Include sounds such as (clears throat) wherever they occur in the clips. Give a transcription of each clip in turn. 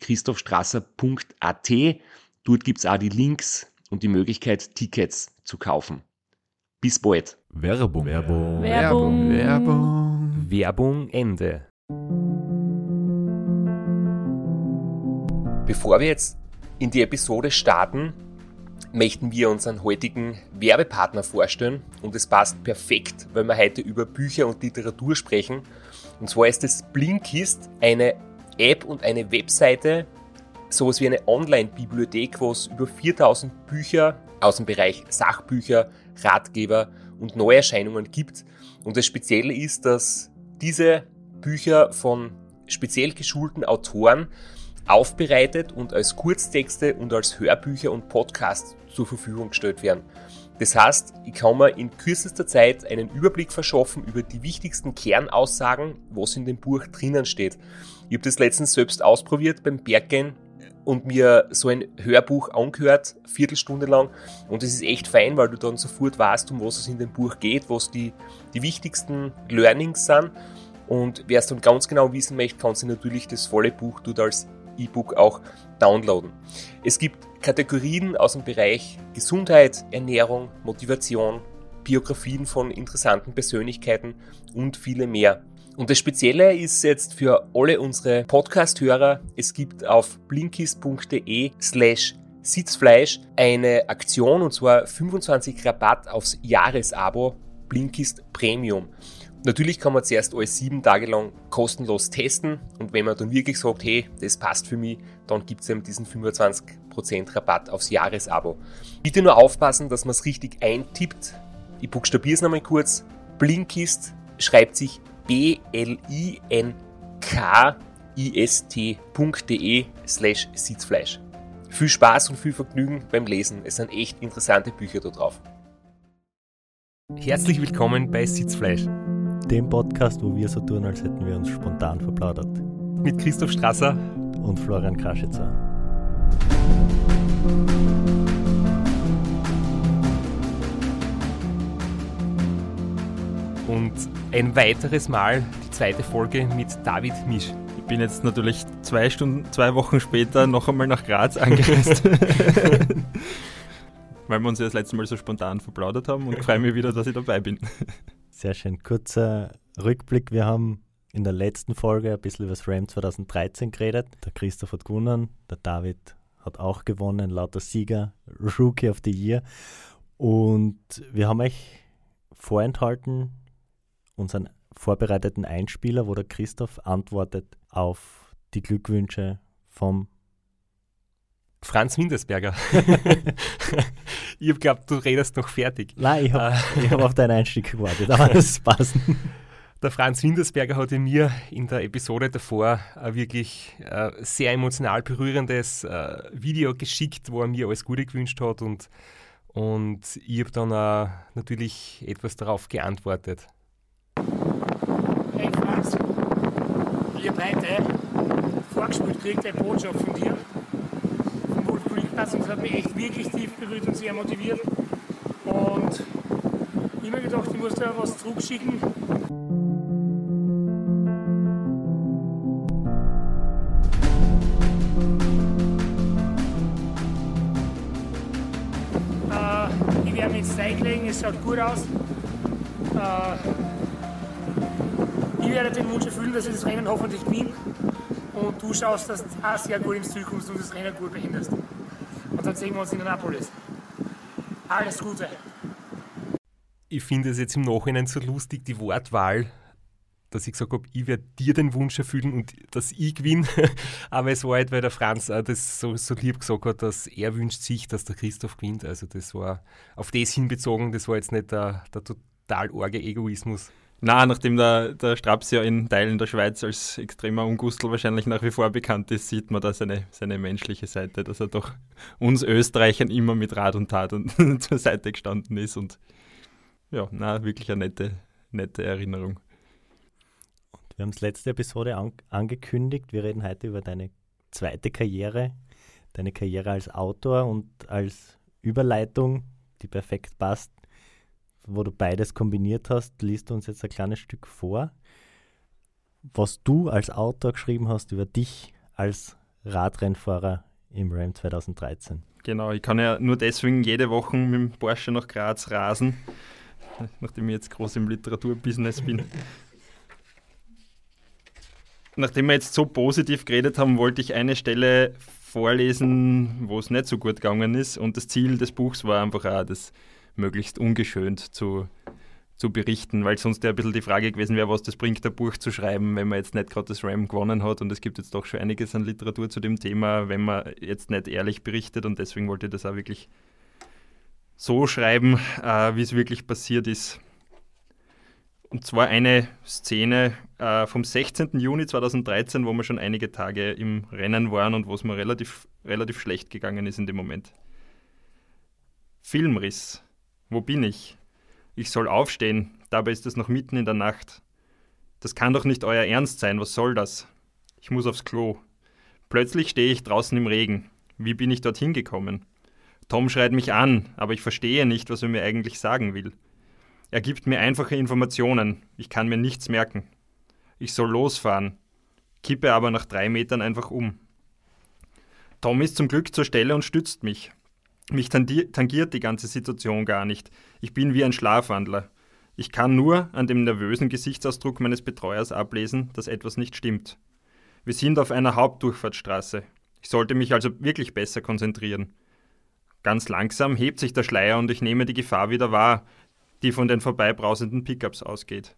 www.christophstrasser.at. Dort gibt es auch die Links und die Möglichkeit, Tickets zu kaufen. Bis bald. Werbung. Werbung. Werbung. Werbung. Werbung Ende. Bevor wir jetzt in die Episode starten, möchten wir unseren heutigen Werbepartner vorstellen und es passt perfekt, weil wir heute über Bücher und Literatur sprechen. Und zwar ist es Blinkist, eine App und eine Webseite, sowas wie eine Online-Bibliothek, wo es über 4000 Bücher aus dem Bereich Sachbücher, Ratgeber und Neuerscheinungen gibt. Und das Spezielle ist, dass diese Bücher von speziell geschulten Autoren aufbereitet und als Kurztexte und als Hörbücher und Podcasts zur Verfügung gestellt werden. Das heißt, ich kann mir in kürzester Zeit einen Überblick verschaffen über die wichtigsten Kernaussagen, was in dem Buch drinnen steht. Ich habe das letztens selbst ausprobiert beim Berggehen und mir so ein Hörbuch angehört, Viertelstunde lang. Und es ist echt fein, weil du dann sofort weißt, um was es in dem Buch geht, was die, die wichtigsten Learnings sind. Und wer es dann ganz genau wissen möchte, kann sich natürlich das volle Buch dort als E-Book auch downloaden. Es gibt Kategorien aus dem Bereich Gesundheit, Ernährung, Motivation, Biografien von interessanten Persönlichkeiten und viele mehr. Und das Spezielle ist jetzt für alle unsere Podcast-Hörer, es gibt auf blinkist.de slash Sitzfleisch eine Aktion und zwar 25 Rabatt aufs Jahresabo Blinkist Premium. Natürlich kann man zuerst alles sieben Tage lang kostenlos testen und wenn man dann wirklich sagt, hey, das passt für mich, dann gibt es eben diesen 25% Rabatt aufs Jahresabo. Bitte nur aufpassen, dass man es richtig eintippt. Ich buchstabiere es nochmal kurz. Blinkist schreibt sich blinkist.de slash Sitzfleisch. Viel Spaß und viel Vergnügen beim Lesen. Es sind echt interessante Bücher da drauf. Herzlich willkommen bei Sitzfleisch dem Podcast, wo wir so tun, als hätten wir uns spontan verplaudert. mit Christoph Strasser. Und Florian Kraschitzer. Und ein weiteres Mal die zweite Folge mit David Misch. Ich bin jetzt natürlich zwei Stunden, zwei Wochen später noch einmal nach Graz angereist. (laughs) Weil wir uns ja das letzte Mal so spontan verplaudert haben und (laughs) freue mich wieder, dass ich dabei bin. Sehr schön. Kurzer Rückblick. Wir haben in der letzten Folge ein bisschen über das Ram 2013 geredet. Der Christoph hat gewonnen, der David hat auch gewonnen, lauter Sieger, Rookie of the Year. Und wir haben euch vorenthalten unseren vorbereiteten Einspieler, wo der Christoph antwortet auf die Glückwünsche vom Franz Windersberger. (laughs) ich habe geglaubt, du redest noch fertig. Nein, ich habe (laughs) hab auf deinen Einstieg gewartet, aber das (laughs) passt. Der Franz Windersberger hatte mir in der Episode davor ein wirklich äh, sehr emotional berührendes äh, Video geschickt, wo er mir alles Gute gewünscht hat und, und ich habe dann äh, natürlich etwas darauf geantwortet. Hey Franz, liebe Leute, vorgespielt kriegt eine Botschaft von dir. Und das hat mich echt wirklich tief berührt und sehr motiviert. Und mir gedacht, ich muss da was zurückschicken. Äh, ich werde mich jetzt reinlegen, es schaut gut aus. Äh, ich werde den Wunsch erfüllen, dass ich das Rennen hoffentlich gewinne. und du schaust, dass du auch sehr gut ins Ziel kommst und das Rennen gut beendest. Und dann sehen wir uns in Annapolis. Alles Gute. Ich finde es jetzt im Nachhinein so lustig, die Wortwahl, dass ich gesagt habe, ich werde dir den Wunsch erfüllen und dass ich gewinne. (laughs) Aber es war halt, weil der Franz das so, so lieb gesagt hat, dass er wünscht sich, dass der Christoph gewinnt. Also das war auf das hinbezogen, das war jetzt nicht der, der total arge Egoismus. Na, nachdem der, der Straps ja in Teilen der Schweiz als extremer Ungustel wahrscheinlich nach wie vor bekannt ist, sieht man da seine, seine menschliche Seite, dass er doch uns Österreichern immer mit Rat und Tat und (laughs) zur Seite gestanden ist und ja, na, wirklich eine nette, nette Erinnerung. Wir haben es letzte Episode an angekündigt. Wir reden heute über deine zweite Karriere, deine Karriere als Autor und als Überleitung, die perfekt passt, wo du beides kombiniert hast, liest du uns jetzt ein kleines Stück vor, was du als Autor geschrieben hast über dich als Radrennfahrer im Ram 2013. Genau, ich kann ja nur deswegen jede Woche mit dem Porsche nach Graz rasen, nachdem ich jetzt groß im Literaturbusiness bin. Nachdem wir jetzt so positiv geredet haben, wollte ich eine Stelle vorlesen, wo es nicht so gut gegangen ist. Und das Ziel des Buchs war einfach auch, das möglichst ungeschönt zu, zu berichten, weil sonst ja ein bisschen die Frage gewesen wäre, was das bringt, ein Buch zu schreiben, wenn man jetzt nicht gerade das RAM gewonnen hat. Und es gibt jetzt doch schon einiges an Literatur zu dem Thema, wenn man jetzt nicht ehrlich berichtet. Und deswegen wollte ich das auch wirklich so schreiben, äh, wie es wirklich passiert ist. Und zwar eine Szene äh, vom 16. Juni 2013, wo wir schon einige Tage im Rennen waren und wo es mir relativ, relativ schlecht gegangen ist in dem Moment. Filmriss. Wo bin ich? Ich soll aufstehen, dabei ist es noch mitten in der Nacht. Das kann doch nicht euer Ernst sein, was soll das? Ich muss aufs Klo. Plötzlich stehe ich draußen im Regen. Wie bin ich dorthin gekommen? Tom schreit mich an, aber ich verstehe nicht, was er mir eigentlich sagen will. Er gibt mir einfache Informationen, ich kann mir nichts merken. Ich soll losfahren, kippe aber nach drei Metern einfach um. Tom ist zum Glück zur Stelle und stützt mich. Mich tangiert die ganze Situation gar nicht. Ich bin wie ein Schlafwandler. Ich kann nur an dem nervösen Gesichtsausdruck meines Betreuers ablesen, dass etwas nicht stimmt. Wir sind auf einer Hauptdurchfahrtsstraße. Ich sollte mich also wirklich besser konzentrieren. Ganz langsam hebt sich der Schleier und ich nehme die Gefahr wieder wahr, die von den vorbeibrausenden Pickups ausgeht.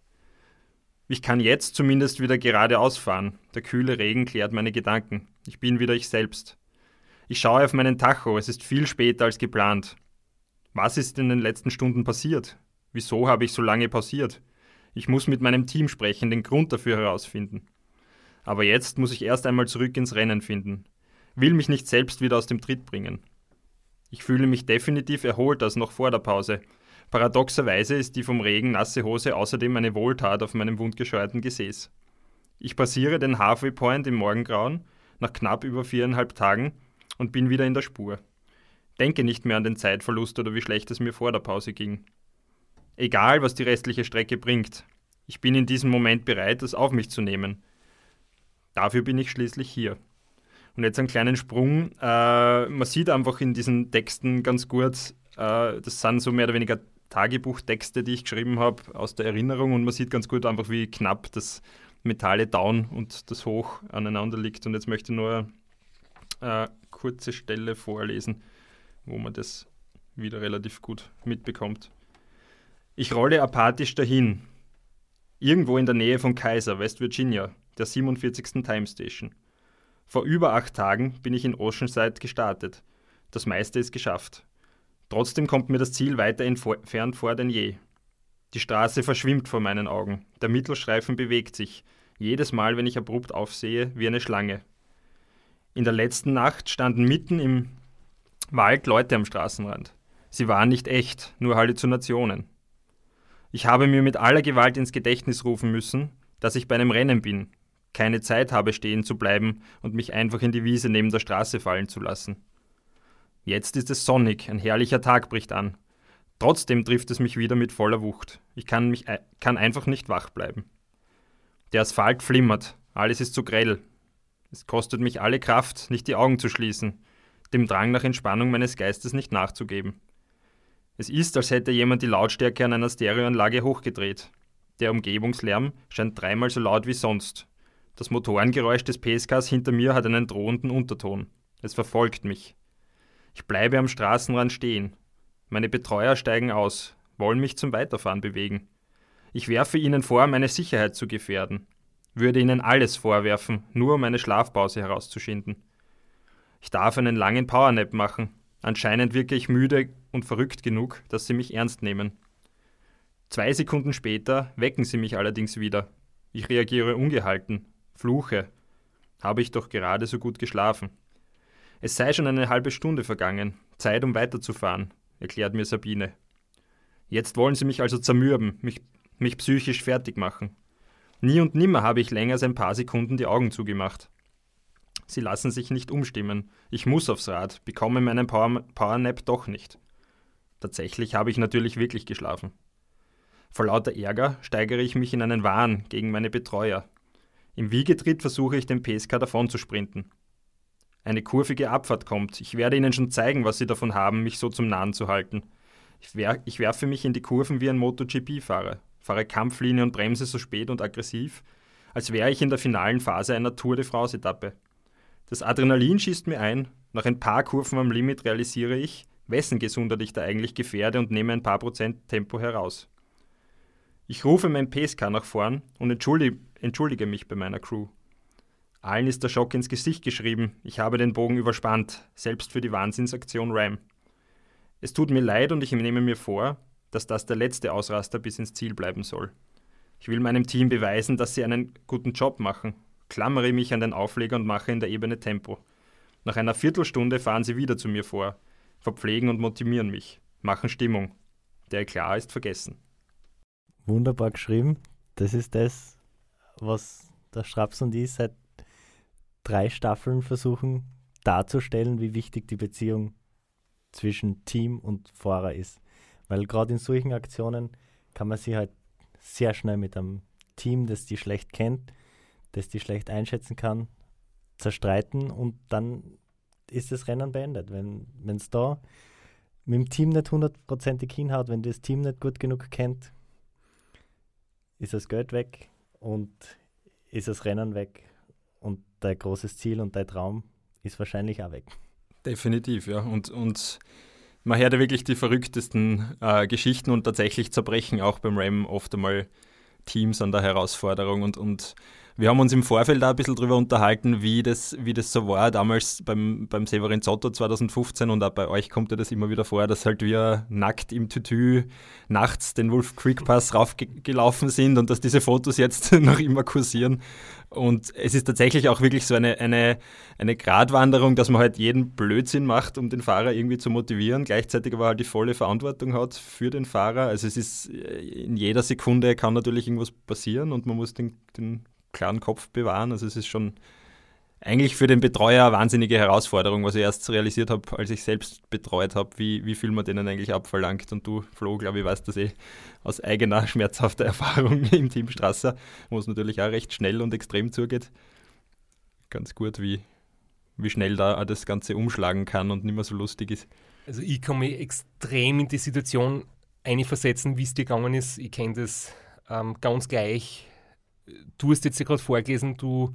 Ich kann jetzt zumindest wieder geradeaus fahren. Der kühle Regen klärt meine Gedanken. Ich bin wieder ich selbst. Ich schaue auf meinen Tacho, es ist viel später als geplant. Was ist in den letzten Stunden passiert? Wieso habe ich so lange pausiert? Ich muss mit meinem Team sprechen, den Grund dafür herausfinden. Aber jetzt muss ich erst einmal zurück ins Rennen finden. Will mich nicht selbst wieder aus dem Tritt bringen. Ich fühle mich definitiv erholt als noch vor der Pause, Paradoxerweise ist die vom Regen nasse Hose außerdem eine Wohltat auf meinem wundgescheuerten Gesäß. Ich passiere den Halfway Point im Morgengrauen nach knapp über viereinhalb Tagen und bin wieder in der Spur. Denke nicht mehr an den Zeitverlust oder wie schlecht es mir vor der Pause ging. Egal, was die restliche Strecke bringt, ich bin in diesem Moment bereit, es auf mich zu nehmen. Dafür bin ich schließlich hier. Und jetzt einen kleinen Sprung. Äh, man sieht einfach in diesen Texten ganz gut, äh, das sind so mehr oder weniger Tagebuchtexte, die ich geschrieben habe, aus der Erinnerung und man sieht ganz gut einfach, wie knapp das Metalle down und das hoch aneinander liegt. Und jetzt möchte ich nur eine kurze Stelle vorlesen, wo man das wieder relativ gut mitbekommt. Ich rolle apathisch dahin. Irgendwo in der Nähe von Kaiser, West Virginia, der 47. Time Station. Vor über acht Tagen bin ich in Oceanside gestartet. Das meiste ist geschafft. Trotzdem kommt mir das Ziel weiter entfernt vor denn je. Die Straße verschwimmt vor meinen Augen. Der Mittelstreifen bewegt sich. Jedes Mal, wenn ich abrupt aufsehe, wie eine Schlange. In der letzten Nacht standen mitten im Wald Leute am Straßenrand. Sie waren nicht echt, nur Halluzinationen. Ich habe mir mit aller Gewalt ins Gedächtnis rufen müssen, dass ich bei einem Rennen bin, keine Zeit habe stehen zu bleiben und mich einfach in die Wiese neben der Straße fallen zu lassen. Jetzt ist es sonnig, ein herrlicher Tag bricht an. Trotzdem trifft es mich wieder mit voller Wucht. Ich kann, mich, kann einfach nicht wach bleiben. Der Asphalt flimmert, alles ist zu grell. Es kostet mich alle Kraft, nicht die Augen zu schließen, dem Drang nach Entspannung meines Geistes nicht nachzugeben. Es ist, als hätte jemand die Lautstärke an einer Stereoanlage hochgedreht. Der Umgebungslärm scheint dreimal so laut wie sonst. Das Motorengeräusch des PSKs hinter mir hat einen drohenden Unterton. Es verfolgt mich. Ich bleibe am Straßenrand stehen. Meine Betreuer steigen aus, wollen mich zum Weiterfahren bewegen. Ich werfe ihnen vor, meine Sicherheit zu gefährden. Würde ihnen alles vorwerfen, nur um eine Schlafpause herauszuschinden. Ich darf einen langen Powernap machen. Anscheinend wirke ich müde und verrückt genug, dass sie mich ernst nehmen. Zwei Sekunden später wecken sie mich allerdings wieder. Ich reagiere ungehalten, fluche. Habe ich doch gerade so gut geschlafen. Es sei schon eine halbe Stunde vergangen, Zeit, um weiterzufahren, erklärt mir Sabine. Jetzt wollen sie mich also zermürben, mich, mich psychisch fertig machen. Nie und nimmer habe ich länger als ein paar Sekunden die Augen zugemacht. Sie lassen sich nicht umstimmen. Ich muss aufs Rad, bekomme meinen Power, Powernap doch nicht. Tatsächlich habe ich natürlich wirklich geschlafen. Vor lauter Ärger steigere ich mich in einen Wahn gegen meine Betreuer. Im Wiegetritt versuche ich den PSK davon zu sprinten. Eine kurvige Abfahrt kommt. Ich werde Ihnen schon zeigen, was Sie davon haben, mich so zum Nahen zu halten. Ich, wer ich werfe mich in die Kurven wie ein MotoGP-Fahrer, fahre Kampflinie und bremse so spät und aggressiv, als wäre ich in der finalen Phase einer Tour de France-Etappe. Das Adrenalin schießt mir ein, nach ein paar Kurven am Limit realisiere ich, wessen Gesundheit ich da eigentlich gefährde und nehme ein paar Prozent Tempo heraus. Ich rufe mein PSK nach vorn und entschuldige, entschuldige mich bei meiner Crew. Allen ist der Schock ins Gesicht geschrieben. Ich habe den Bogen überspannt, selbst für die Wahnsinnsaktion Ram. Es tut mir leid und ich nehme mir vor, dass das der letzte Ausraster bis ins Ziel bleiben soll. Ich will meinem Team beweisen, dass sie einen guten Job machen. Klammere mich an den Aufleger und mache in der Ebene Tempo. Nach einer Viertelstunde fahren sie wieder zu mir vor, verpflegen und motivieren mich, machen Stimmung. Der klar ist vergessen wunderbar geschrieben. Das ist das, was der Straps und ich seit drei Staffeln versuchen darzustellen, wie wichtig die Beziehung zwischen Team und Fahrer ist. Weil gerade in solchen Aktionen kann man sich halt sehr schnell mit einem Team, das die schlecht kennt, das die schlecht einschätzen kann, zerstreiten und dann ist das Rennen beendet. Wenn es da mit dem Team nicht hundertprozentig hinhaut, wenn das Team nicht gut genug kennt, ist das Geld weg und ist das Rennen weg und dein großes Ziel und dein Traum ist wahrscheinlich auch weg. Definitiv, ja. Und, und man hört ja wirklich die verrücktesten äh, Geschichten und tatsächlich zerbrechen auch beim Ram oft einmal Teams an der Herausforderung und, und wir haben uns im Vorfeld da ein bisschen drüber unterhalten, wie das, wie das so war damals beim, beim Severin Zotto 2015 und auch bei euch kommt ja das immer wieder vor, dass halt wir nackt im Tütü nachts den Wolf Creek Pass raufgelaufen sind und dass diese Fotos jetzt (laughs) noch immer kursieren. Und es ist tatsächlich auch wirklich so eine, eine, eine Gratwanderung, dass man halt jeden Blödsinn macht, um den Fahrer irgendwie zu motivieren, gleichzeitig aber halt die volle Verantwortung hat für den Fahrer. Also es ist in jeder Sekunde kann natürlich irgendwas passieren und man muss den, den klaren Kopf bewahren. Also es ist schon eigentlich für den Betreuer eine wahnsinnige Herausforderung, was ich erst realisiert habe, als ich selbst betreut habe, wie, wie viel man denen eigentlich abverlangt. Und du, Flo, glaube ich, weißt das eh aus eigener schmerzhafter (laughs) Erfahrung im Team Strasser, wo es natürlich auch recht schnell und extrem zugeht. Ganz gut, wie, wie schnell da das Ganze umschlagen kann und nicht mehr so lustig ist. Also ich kann mich extrem in die Situation einversetzen, wie es dir gegangen ist. Ich kenne das ähm, ganz gleich du hast jetzt ja gerade vorgelesen, du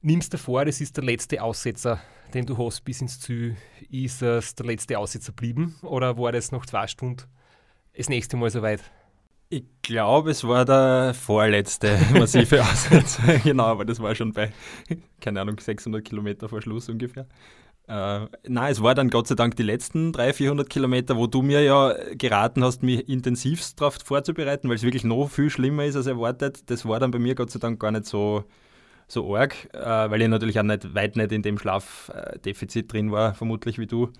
nimmst dir vor, das ist der letzte Aussetzer, den du hast bis ins Ziel. Ist es der letzte Aussetzer geblieben oder war das noch zwei Stunden das nächste Mal soweit? Ich glaube, es war der vorletzte (laughs) massive Aussetzer. (laughs) genau, aber das war schon bei, keine Ahnung, 600 Kilometer vor Schluss ungefähr. Äh, nein, es war dann Gott sei Dank die letzten 300, 400 Kilometer, wo du mir ja geraten hast, mich intensivst darauf vorzubereiten, weil es wirklich noch viel schlimmer ist als erwartet. Das war dann bei mir Gott sei Dank gar nicht so, so arg, äh, weil ich natürlich auch nicht, weit nicht in dem Schlafdefizit drin war, vermutlich wie du.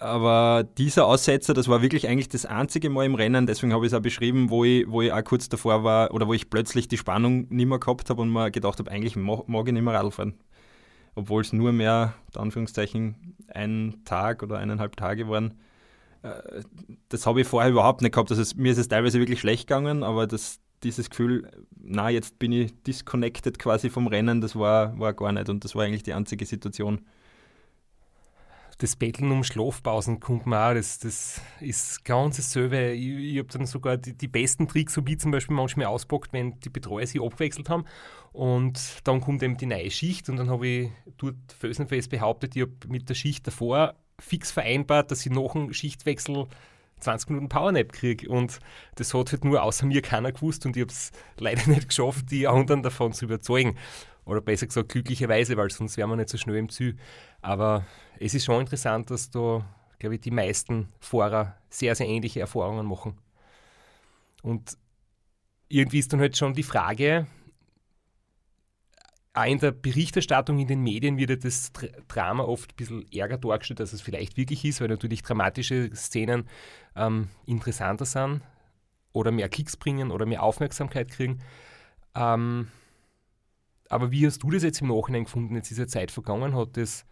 Aber dieser Aussetzer, das war wirklich eigentlich das einzige Mal im Rennen, deswegen habe ich es auch beschrieben, wo ich, wo ich auch kurz davor war oder wo ich plötzlich die Spannung nicht mehr gehabt habe und mir gedacht habe, eigentlich mag, ich nicht mehr Radl fahren obwohl es nur mehr, Anführungszeichen, ein Tag oder eineinhalb Tage waren. Äh, das habe ich vorher überhaupt nicht gehabt. Also mir ist es teilweise wirklich schlecht gegangen, aber das, dieses Gefühl, na, jetzt bin ich disconnected quasi vom Rennen, das war, war gar nicht und das war eigentlich die einzige Situation. das Betteln um Schlafpausen kommt mir auch, das, das ist ganz dasselbe. Ich, ich habe dann sogar die, die, besten Tricks, so wie zum Beispiel manchmal auspackt, wenn die Betreuer sich abgewechselt haben und dann kommt eben die neue Schicht und dann habe ich dort felsenfest behauptet, ich habe mit der Schicht davor fix vereinbart, dass ich nach dem Schichtwechsel 20 Minuten Powernap kriege. Und das hat halt nur außer mir keiner gewusst und ich habe es leider (laughs) nicht geschafft, die anderen davon zu überzeugen. Oder besser gesagt, glücklicherweise, weil sonst wären wir nicht so schnell im Ziel. Aber es ist schon interessant, dass da, glaube ich, die meisten Fahrer sehr, sehr ähnliche Erfahrungen machen. Und irgendwie ist dann halt schon die Frage, auch in der Berichterstattung in den Medien wird das Drama oft ein bisschen ärger dargestellt, als es vielleicht wirklich ist, weil natürlich dramatische Szenen ähm, interessanter sind oder mehr Klicks bringen oder mehr Aufmerksamkeit kriegen. Ähm, aber wie hast du das jetzt im Nachhinein gefunden? Jetzt ja Zeit vergangen, hat das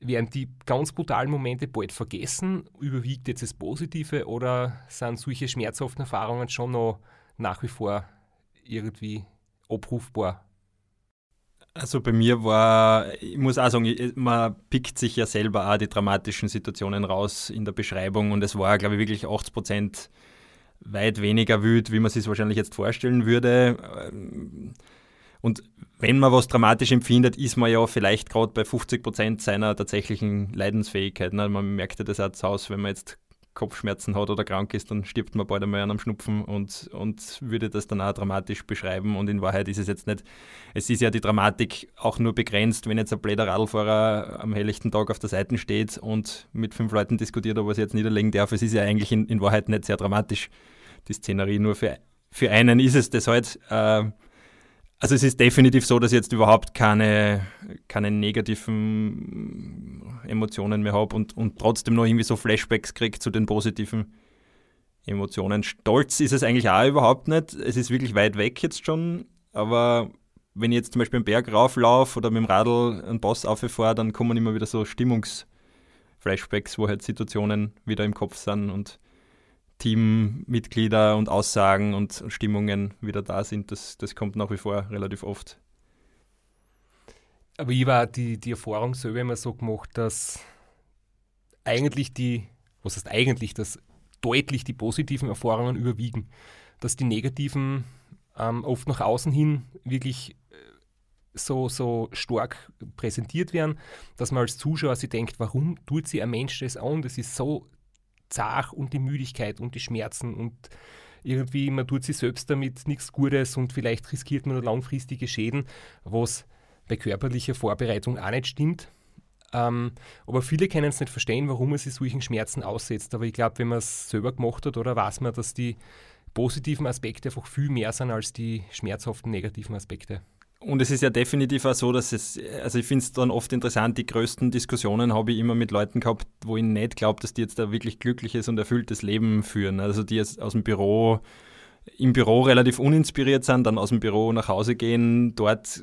werden die ganz brutalen Momente bald vergessen? Überwiegt jetzt das Positive oder sind solche schmerzhaften Erfahrungen schon noch nach wie vor irgendwie abrufbar? Also bei mir war, ich muss auch sagen, man pickt sich ja selber auch die dramatischen Situationen raus in der Beschreibung und es war, glaube ich, wirklich 80 Prozent weit weniger wüt, wie man sich wahrscheinlich jetzt vorstellen würde. Und wenn man was dramatisch empfindet, ist man ja vielleicht gerade bei 50 Prozent seiner tatsächlichen Leidensfähigkeit. Ne? Man merkt ja das auch zu Hause, wenn man jetzt Kopfschmerzen hat oder krank ist, dann stirbt man bald einmal an einem Schnupfen und, und würde das dann auch dramatisch beschreiben. Und in Wahrheit ist es jetzt nicht, es ist ja die Dramatik auch nur begrenzt, wenn jetzt ein bläder Radlfahrer am helllichten Tag auf der Seite steht und mit fünf Leuten diskutiert, ob er es jetzt niederlegen darf. Es ist ja eigentlich in, in Wahrheit nicht sehr dramatisch, die Szenerie. Nur für, für einen ist es das halt. Äh, also es ist definitiv so, dass ich jetzt überhaupt keine, keine negativen Emotionen mehr habe und, und trotzdem noch irgendwie so Flashbacks kriege zu den positiven Emotionen. Stolz ist es eigentlich auch überhaupt nicht. Es ist wirklich weit weg jetzt schon, aber wenn ich jetzt zum Beispiel einen Berg rauflaufe oder mit dem Radl einen Boss auffahre, dann kommen immer wieder so Stimmungsflashbacks, wo halt Situationen wieder im Kopf sind und Teammitglieder und Aussagen und Stimmungen wieder da sind. Das, das kommt nach wie vor relativ oft. Aber ich war die, die Erfahrung selber immer so gemacht, dass eigentlich die, was heißt eigentlich, dass deutlich die positiven Erfahrungen überwiegen. Dass die negativen ähm, oft nach außen hin wirklich äh, so, so stark präsentiert werden, dass man als Zuschauer sich denkt, warum tut sich ein Mensch das an? Das ist so zart und die Müdigkeit und die Schmerzen und irgendwie, man tut sich selbst damit nichts Gutes und vielleicht riskiert man langfristige Schäden, was bei körperlicher Vorbereitung auch nicht stimmt. Ähm, aber viele können es nicht verstehen, warum man sich solchen Schmerzen aussetzt. Aber ich glaube, wenn man es selber gemacht hat, oder weiß man, dass die positiven Aspekte einfach viel mehr sind als die schmerzhaften negativen Aspekte. Und es ist ja definitiv auch so, dass es, also ich finde es dann oft interessant, die größten Diskussionen habe ich immer mit Leuten gehabt, wo ich nicht glaube, dass die jetzt da wirklich glückliches und erfülltes Leben führen. Also die jetzt aus dem Büro, im Büro relativ uninspiriert sind, dann aus dem Büro nach Hause gehen, dort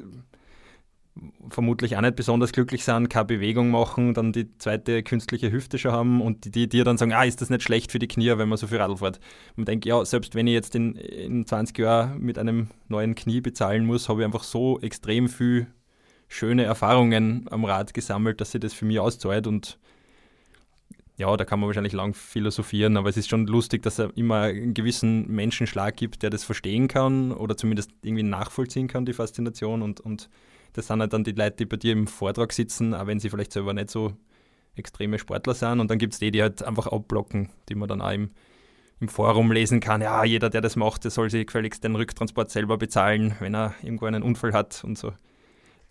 vermutlich auch nicht besonders glücklich sind, keine Bewegung machen, dann die zweite künstliche Hüfte schon haben und die dir dann sagen, ah, ist das nicht schlecht für die Knie, wenn man so viel Radl fährt. Und denke, ja, selbst wenn ich jetzt in, in 20 Jahren mit einem neuen Knie bezahlen muss, habe ich einfach so extrem viel schöne Erfahrungen am Rad gesammelt, dass sie das für mich auszahlt und ja, da kann man wahrscheinlich lang philosophieren, aber es ist schon lustig, dass es immer einen gewissen Menschenschlag gibt, der das verstehen kann oder zumindest irgendwie nachvollziehen kann, die Faszination und, und das sind halt dann die Leute, die bei dir im Vortrag sitzen, auch wenn sie vielleicht selber nicht so extreme Sportler sind. Und dann gibt es die, die halt einfach abblocken, die man dann auch im, im Forum lesen kann. Ja, jeder, der das macht, der soll sich gefälligst den Rücktransport selber bezahlen, wenn er irgendwo einen Unfall hat und so.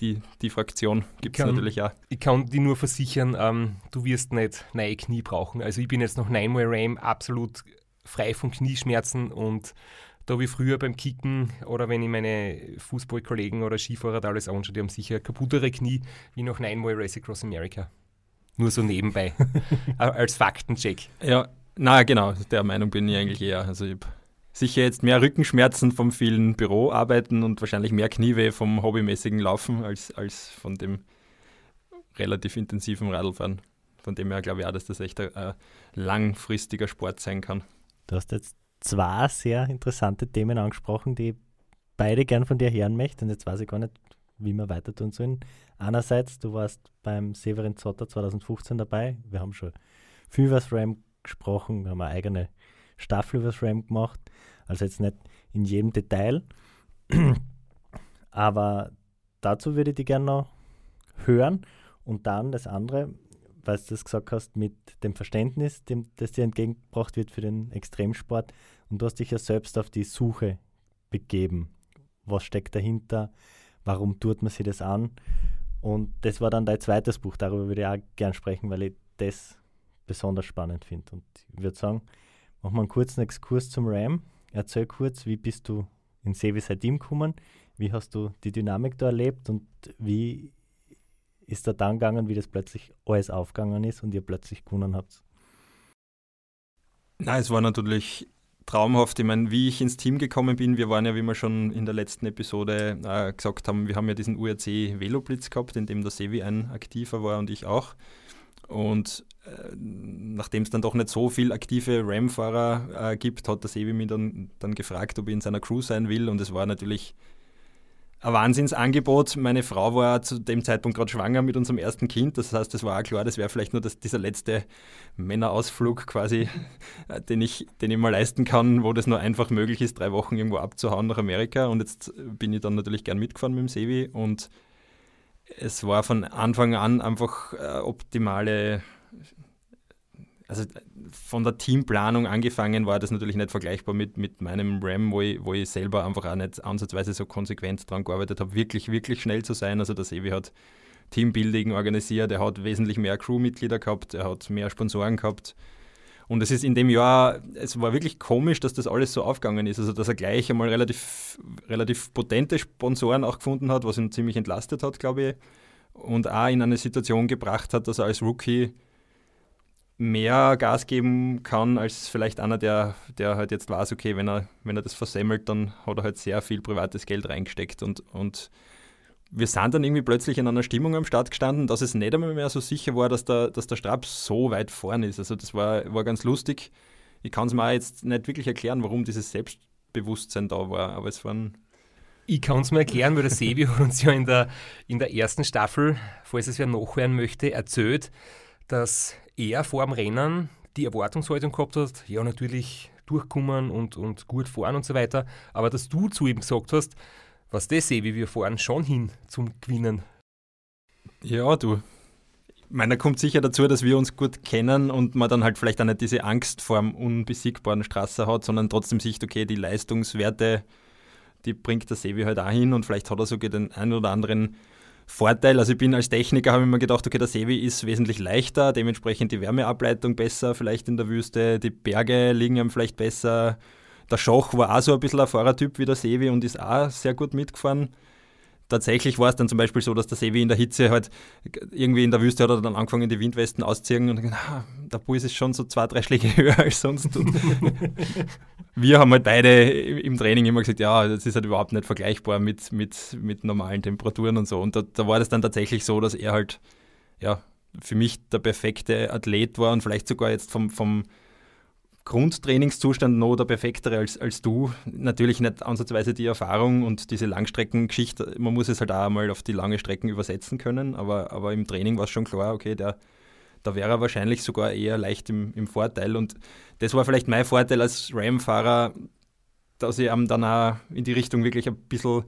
Die, die Fraktion gibt es natürlich auch. Ich kann dir nur versichern, ähm, du wirst nicht neue Knie brauchen. Also ich bin jetzt noch neunmal Ram absolut frei von Knieschmerzen und da wie früher beim Kicken oder wenn ich meine Fußballkollegen oder Skifahrer da alles anschaue, die haben sicher kaputtere Knie wie noch neunmal Race Across America. Nur so nebenbei. (laughs) Als Faktencheck. Ja, na genau, der Meinung bin ich eigentlich eher. Also ich habe sicher jetzt mehr Rückenschmerzen vom vielen Büroarbeiten und wahrscheinlich mehr Knieweh vom hobbymäßigen Laufen als, als von dem relativ intensiven Radlfahren. Von dem her glaube ich auch, dass das echt ein, ein langfristiger Sport sein kann. Du hast jetzt zwei sehr interessante Themen angesprochen, die beide gern von dir hören möchte. Und jetzt weiß ich gar nicht, wie wir weiter tun sollen. Einerseits, du warst beim Severin Zotter 2015 dabei. Wir haben schon viel über das RAM gesprochen. Wir haben eine eigene Staffel über das RAM gemacht. Also jetzt nicht in jedem Detail. (clears throat) Aber dazu würde ich dich gerne noch hören. Und dann das andere, weil du das gesagt hast, mit dem Verständnis, dem, das dir entgegengebracht wird für den Extremsport. Und du hast dich ja selbst auf die Suche begeben. Was steckt dahinter? Warum tut man sich das an? Und das war dann dein zweites Buch. Darüber würde ich auch gern sprechen, weil ich das besonders spannend finde. Und ich würde sagen, machen wir einen kurzen Exkurs zum RAM. Erzähl kurz, wie bist du in Sevi seitdem gekommen? Wie hast du die Dynamik da erlebt und wie ist da dann gegangen, wie das plötzlich alles aufgegangen ist und ihr plötzlich gewonnen habt? Na, es war natürlich traumhaft. Ich meine, wie ich ins Team gekommen bin, wir waren ja, wie wir schon in der letzten Episode äh, gesagt haben, wir haben ja diesen URC Veloblitz gehabt, in dem der Sevi ein aktiver war und ich auch. Und äh, nachdem es dann doch nicht so viele aktive RAM-Fahrer äh, gibt, hat der Sevi mich dann, dann gefragt, ob ich in seiner Crew sein will. Und es war natürlich ein Wahnsinnsangebot. Meine Frau war zu dem Zeitpunkt gerade schwanger mit unserem ersten Kind. Das heißt, es war auch klar, das wäre vielleicht nur das, dieser letzte Männerausflug quasi, äh, den ich, den ich mal leisten kann, wo das nur einfach möglich ist, drei Wochen irgendwo abzuhauen nach Amerika. Und jetzt bin ich dann natürlich gern mitgefahren mit dem Sevi und es war von Anfang an einfach äh, optimale also von der Teamplanung angefangen war das natürlich nicht vergleichbar mit, mit meinem RAM, wo ich, wo ich selber einfach auch nicht ansatzweise so konsequent daran gearbeitet habe, wirklich, wirklich schnell zu sein. Also der Sevi hat Teambuilding organisiert, er hat wesentlich mehr Crewmitglieder gehabt, er hat mehr Sponsoren gehabt. Und es ist in dem Jahr, es war wirklich komisch, dass das alles so aufgegangen ist. Also, dass er gleich einmal relativ, relativ potente Sponsoren auch gefunden hat, was ihn ziemlich entlastet hat, glaube ich. Und auch in eine Situation gebracht hat, dass er als Rookie mehr Gas geben kann als vielleicht einer, der, der halt jetzt weiß, okay, wenn er, wenn er das versemmelt, dann hat er halt sehr viel privates Geld reingesteckt und, und wir sind dann irgendwie plötzlich in einer Stimmung am Start gestanden, dass es nicht einmal mehr so sicher war, dass der, dass der Stab so weit vorne ist. Also das war, war ganz lustig. Ich kann es mir jetzt nicht wirklich erklären, warum dieses Selbstbewusstsein da war, aber es waren ich kann es mir erklären, weil der Sebi (laughs) hat uns ja in der, in der ersten Staffel, falls es wer nachhören möchte, erzählt, dass er vor dem Rennen die Erwartungshaltung gehabt hat, ja natürlich durchkommen und, und gut fahren und so weiter, aber dass du zu ihm gesagt hast, was das sehe, wie wir fahren, schon hin zum Gewinnen. Ja, du. Ich meine, da kommt sicher dazu, dass wir uns gut kennen und man dann halt vielleicht auch nicht diese Angst vor dem unbesiegbaren Straße hat, sondern trotzdem sieht, okay, die Leistungswerte, die bringt der Sevi halt auch hin und vielleicht hat er sogar den einen oder anderen Vorteil. Also ich bin als Techniker, habe ich mir gedacht, okay, der Sevi ist wesentlich leichter, dementsprechend die Wärmeableitung besser, vielleicht in der Wüste, die Berge liegen ihm vielleicht besser. Der Schoch war auch so ein bisschen ein Fahrertyp wie der Sevi und ist auch sehr gut mitgefahren tatsächlich war es dann zum Beispiel so, dass der Sevi in der Hitze halt irgendwie in der Wüste hat er dann angefangen, die Windwesten auszuziehen und gedacht, ah, der Puls ist schon so zwei, drei Schläge (laughs) höher als sonst. (laughs) wir haben halt beide im Training immer gesagt, ja, das ist halt überhaupt nicht vergleichbar mit, mit, mit normalen Temperaturen und so. Und da, da war das dann tatsächlich so, dass er halt, ja, für mich der perfekte Athlet war und vielleicht sogar jetzt vom, vom Grundtrainingszustand noch der perfektere als, als du. Natürlich nicht ansatzweise die Erfahrung und diese Langstreckengeschichte. Man muss es halt auch einmal auf die lange Strecken übersetzen können, aber, aber im Training war es schon klar, okay, der, da wäre er wahrscheinlich sogar eher leicht im, im Vorteil. Und das war vielleicht mein Vorteil als Ram-Fahrer, dass ich dann auch in die Richtung wirklich ein bisschen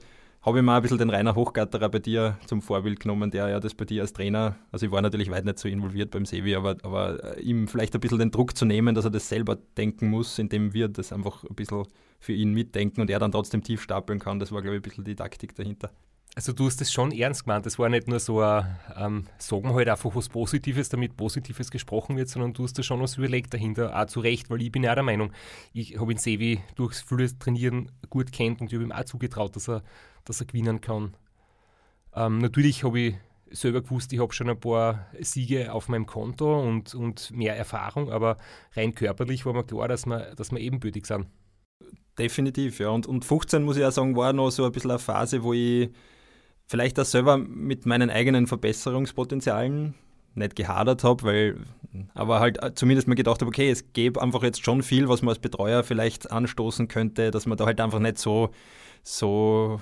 habe ich mir ein bisschen den Rainer Hochgatterer bei dir zum Vorbild genommen, der ja das bei dir als Trainer, also ich war natürlich weit nicht so involviert beim Sevi, aber, aber ihm vielleicht ein bisschen den Druck zu nehmen, dass er das selber denken muss, indem wir das einfach ein bisschen für ihn mitdenken und er dann trotzdem tief stapeln kann. Das war, glaube ich, ein bisschen die Taktik dahinter. Also du hast das schon ernst gemeint. Das war nicht nur so ein, ähm, sagen halt einfach was Positives, damit Positives gesprochen wird, sondern du hast da schon was überlegt dahinter, auch zu Recht, weil ich bin ja der Meinung, ich habe ihn Sevi durchs viele Trainieren gut kennt und ich habe ihm auch zugetraut, dass er dass er gewinnen kann. Ähm, natürlich habe ich selber gewusst, ich habe schon ein paar Siege auf meinem Konto und, und mehr Erfahrung, aber rein körperlich war mir klar, dass wir, dass wir ebenbürtig sind. Definitiv, ja. Und, und 15, muss ich auch sagen, war noch so ein bisschen eine Phase, wo ich vielleicht auch selber mit meinen eigenen Verbesserungspotenzialen nicht gehadert habe, weil aber halt zumindest mir gedacht habe, okay, es gäbe einfach jetzt schon viel, was man als Betreuer vielleicht anstoßen könnte, dass man da halt einfach nicht so, so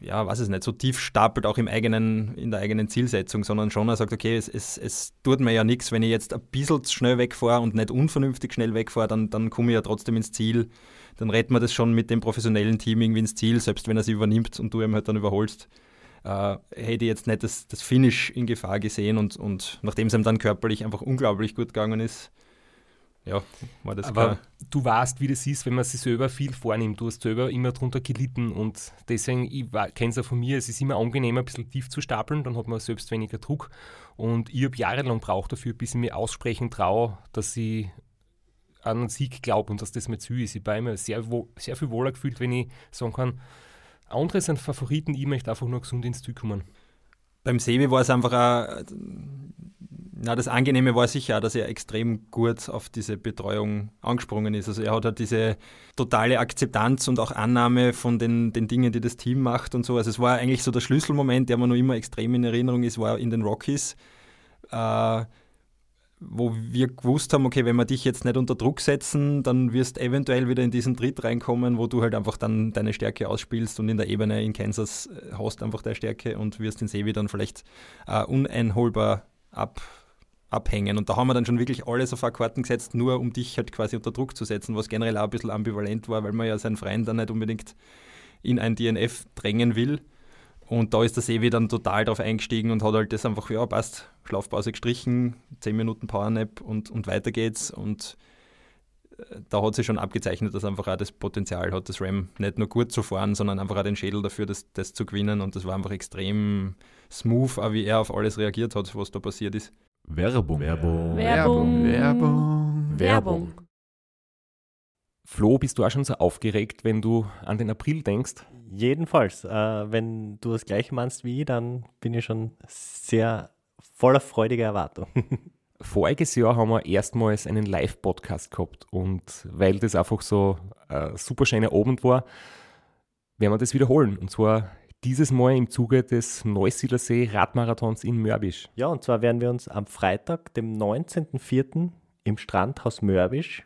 ja, weiß es nicht, so tief stapelt auch im eigenen, in der eigenen Zielsetzung, sondern schon er sagt, okay, es, es, es tut mir ja nichts, wenn ich jetzt ein bisschen schnell wegfahre und nicht unvernünftig schnell wegfahre, dann, dann komme ich ja trotzdem ins Ziel. Dann retten wir das schon mit dem professionellen Team irgendwie ins Ziel, selbst wenn er sie übernimmt und du ihm halt dann überholst. Äh, hätte ich jetzt nicht das, das Finish in Gefahr gesehen und, und nachdem es ihm dann körperlich einfach unglaublich gut gegangen ist, ja, war das Aber klar. du weißt, wie das ist, wenn man sich selber viel vornimmt. Du hast selber immer drunter gelitten und deswegen, ich kenne es ja von mir, es ist immer angenehmer, ein bisschen tief zu stapeln, dann hat man selbst weniger Druck. Und ich habe jahrelang braucht dafür, bis ich mir aussprechen traue, dass ich an einen Sieg glaube und dass das mir zu ist. Ich habe immer sehr, sehr viel wohler gefühlt, wenn ich sagen kann, andere sind Favoriten, ich möchte einfach nur gesund ins Ziel kommen. Beim Sebi war es einfach auch na, das Angenehme war sicher auch, dass er extrem gut auf diese Betreuung angesprungen ist. Also er hat halt diese totale Akzeptanz und auch Annahme von den, den Dingen, die das Team macht und so. Also es war eigentlich so der Schlüsselmoment, der mir noch immer extrem in Erinnerung ist, war in den Rockies, äh, wo wir gewusst haben, okay, wenn wir dich jetzt nicht unter Druck setzen, dann wirst eventuell wieder in diesen Tritt reinkommen, wo du halt einfach dann deine Stärke ausspielst und in der Ebene in Kansas äh, hast einfach deine Stärke und wirst den Sevi dann vielleicht äh, uneinholbar ab abhängen. Und da haben wir dann schon wirklich alles auf Karten gesetzt, nur um dich halt quasi unter Druck zu setzen, was generell auch ein bisschen ambivalent war, weil man ja seinen Freund dann nicht unbedingt in ein DNF drängen will. Und da ist der Sevi dann total drauf eingestiegen und hat halt das einfach, ja, passt, Schlafpause gestrichen, 10 Minuten Powernap und, und weiter geht's. Und äh, da hat sich schon abgezeichnet, dass einfach auch das Potenzial hat, das RAM nicht nur gut zu fahren, sondern einfach auch den Schädel dafür, das, das zu gewinnen. Und das war einfach extrem smooth, auch wie er auf alles reagiert hat, was da passiert ist. Werbung. Werbung. Werbung. Werbung. Werbung. Flo, bist du auch schon so aufgeregt, wenn du an den April denkst? Jedenfalls. Äh, wenn du das gleiche meinst wie ich, dann bin ich schon sehr voller freudiger Erwartung. (laughs) Voriges Jahr haben wir erstmals einen Live-Podcast gehabt und weil das einfach so ein super schöner Abend war, werden wir das wiederholen. Und zwar dieses Mal im Zuge des Neusiedlersee Radmarathons in Mörbisch. Ja, und zwar werden wir uns am Freitag, dem 19.04. im Strandhaus Mörbisch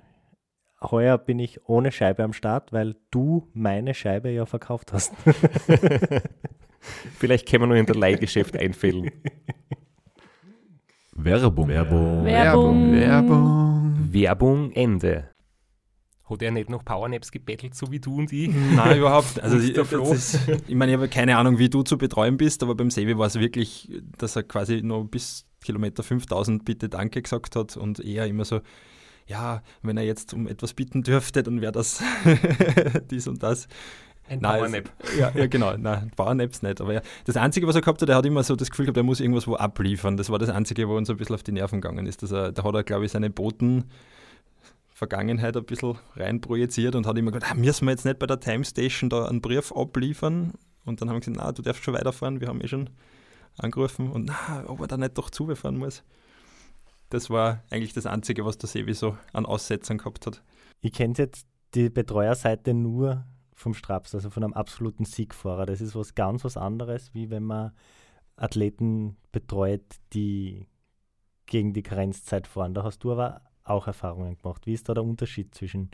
Heuer bin ich ohne Scheibe am Start, weil du meine Scheibe ja verkauft hast. (laughs) Vielleicht können wir nur in der Leihgeschäft einfällen. Werbung. Werbung. Werbung. Werbung. Werbung Ende. Hat er nicht noch Powernaps gebettelt, so wie du und ich? (laughs) Nein, überhaupt. Also ich, der Flo. das ist, (laughs) ich meine, ich habe keine Ahnung, wie du zu betreuen bist, aber beim Sevi war es wirklich, dass er quasi noch bis Kilometer 5000 bitte Danke gesagt hat und er immer so, ja, wenn er jetzt um etwas bitten dürfte, dann wäre das (laughs) dies und das. Ein Powernap. Ja, ja, genau. Nein, Powernaps nicht. Aber ja, das Einzige, was er gehabt hat, er hat immer so das Gefühl gehabt, er muss irgendwas wo abliefern. Das war das Einzige, wo uns ein bisschen auf die Nerven gegangen ist. Dass er, da hat er, glaube ich, seine Boten Vergangenheit ein bisschen rein projiziert und hat immer gesagt, ah, müssen wir jetzt nicht bei der Time Station da einen Brief abliefern? Und dann haben wir gesagt, na, du darfst schon weiterfahren, wir haben eh schon angerufen und na, ob er da nicht doch zufahren muss. Das war eigentlich das Einzige, was der Sevi so an Aussetzern gehabt hat. Ich kenne jetzt die Betreuerseite nur vom Straps, also von einem absoluten Siegfahrer. Das ist was ganz was anderes, wie wenn man Athleten betreut, die gegen die Karenzzeit fahren. Da hast du aber auch Erfahrungen gemacht. Wie ist da der Unterschied zwischen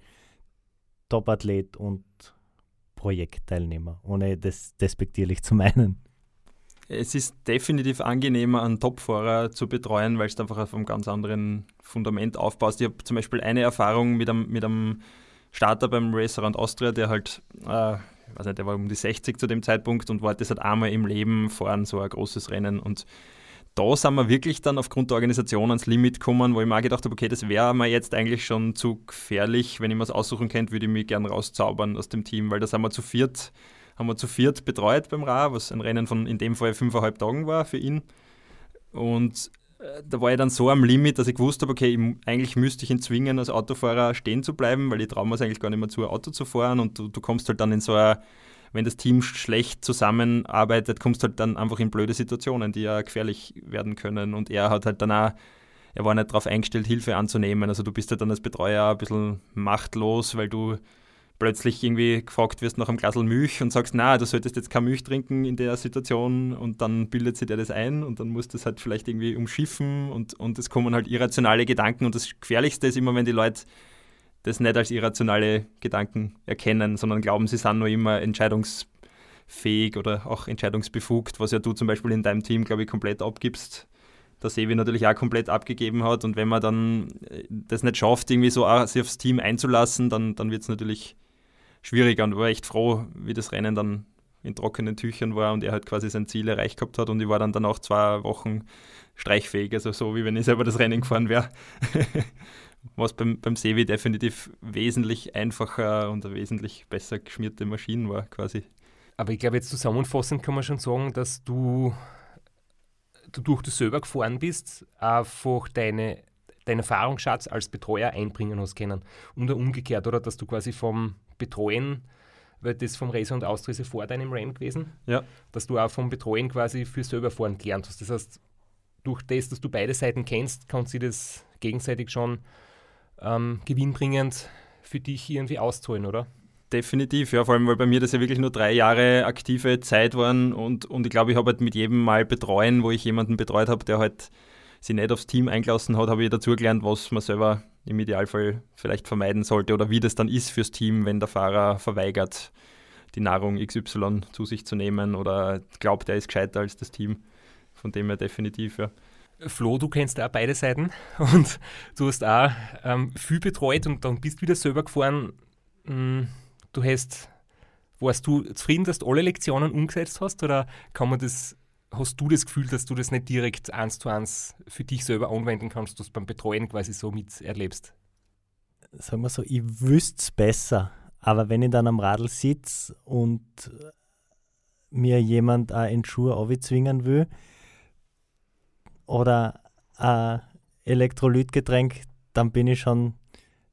Top-Athlet und Projektteilnehmer, ohne das despektierlich zu meinen? Es ist definitiv angenehmer, einen Topfahrer zu betreuen, weil es einfach auf einem ganz anderen Fundament aufbaust. Ich habe zum Beispiel eine Erfahrung mit einem, mit einem Starter beim Race Around Austria, der halt, äh, ich weiß nicht, der war um die 60 zu dem Zeitpunkt und wollte das halt einmal im Leben fahren, so ein großes Rennen. Und da sind wir wirklich dann aufgrund der Organisation ans Limit gekommen, wo ich mir auch gedacht habe, okay, das wäre mir jetzt eigentlich schon zu gefährlich. Wenn ich mir es aussuchen könnte, würde ich mich gern rauszaubern aus dem Team, weil da sind wir zu viert haben wir zu viert betreut beim Ra, was ein Rennen von in dem Fall fünfeinhalb Tagen war für ihn. Und äh, da war ich dann so am Limit, dass ich gewusst habe, okay, ich, eigentlich müsste ich ihn zwingen, als Autofahrer stehen zu bleiben, weil ich traue mir es eigentlich gar nicht mehr zu, Auto zu fahren. Und du, du kommst halt dann in so eine, wenn das Team schlecht zusammenarbeitet, kommst halt dann einfach in blöde Situationen, die ja gefährlich werden können. Und er hat halt dann auch er war nicht darauf eingestellt, Hilfe anzunehmen. Also du bist halt dann als Betreuer ein bisschen machtlos, weil du plötzlich irgendwie gefragt wirst nach einem Glas Milch und sagst, na, du solltest jetzt keine Milch trinken in der Situation und dann bildet sich dir das ein und dann musst du es halt vielleicht irgendwie umschiffen und, und es kommen halt irrationale Gedanken und das Gefährlichste ist immer, wenn die Leute das nicht als irrationale Gedanken erkennen, sondern glauben, sie sind nur immer entscheidungsfähig oder auch entscheidungsbefugt, was ja du zum Beispiel in deinem Team, glaube ich, komplett abgibst. Der Sevi natürlich auch komplett abgegeben hat und wenn man dann äh, das nicht schafft, irgendwie so sich aufs Team einzulassen, dann, dann wird es natürlich schwieriger und war echt froh, wie das Rennen dann in trockenen Tüchern war und er halt quasi sein Ziel erreicht gehabt hat und ich war dann danach zwei Wochen streichfähig, also so wie wenn ich selber das Rennen gefahren wäre. (laughs) Was beim, beim Sevi definitiv wesentlich einfacher und eine wesentlich besser geschmierte Maschine war quasi. Aber ich glaube, jetzt zusammenfassend kann man schon sagen, dass du, du durch das selber gefahren bist, einfach deine, deinen Erfahrungsschatz als Betreuer einbringen hast können. Und umgekehrt, oder? Dass du quasi vom Betreuen, weil das vom Racer und Austria ist ja vor deinem Ram gewesen, Ja. dass du auch vom Betreuen quasi für selber fahren gelernt hast. Das heißt, durch das, dass du beide Seiten kennst, kann sie das gegenseitig schon ähm, gewinnbringend für dich irgendwie auszahlen, oder? Definitiv, ja, vor allem, weil bei mir das ja wirklich nur drei Jahre aktive Zeit waren und, und ich glaube, ich habe halt mit jedem Mal betreuen, wo ich jemanden betreut habe, der halt sich nicht aufs Team eingelassen hat, habe ich dazugelernt, was man selber im Idealfall vielleicht vermeiden sollte oder wie das dann ist fürs Team, wenn der Fahrer verweigert, die Nahrung XY zu sich zu nehmen oder glaubt, er ist gescheiter als das Team. Von dem her definitiv, ja. Flo, du kennst auch beide Seiten (laughs) und du hast auch ähm, viel betreut und dann bist wieder selber gefahren. Mm, Du hast, warst du zufrieden, dass du alle Lektionen umgesetzt hast oder kann man das, hast du das Gefühl, dass du das nicht direkt eins zu eins für dich selber anwenden kannst, dass du beim Betreuen quasi so miterlebst? Sagen wir so, ich wüsste es besser, aber wenn ich dann am Radl sitze und mir jemand auch in Schuhe zwingen will oder ein Elektrolytgetränk, dann bin ich schon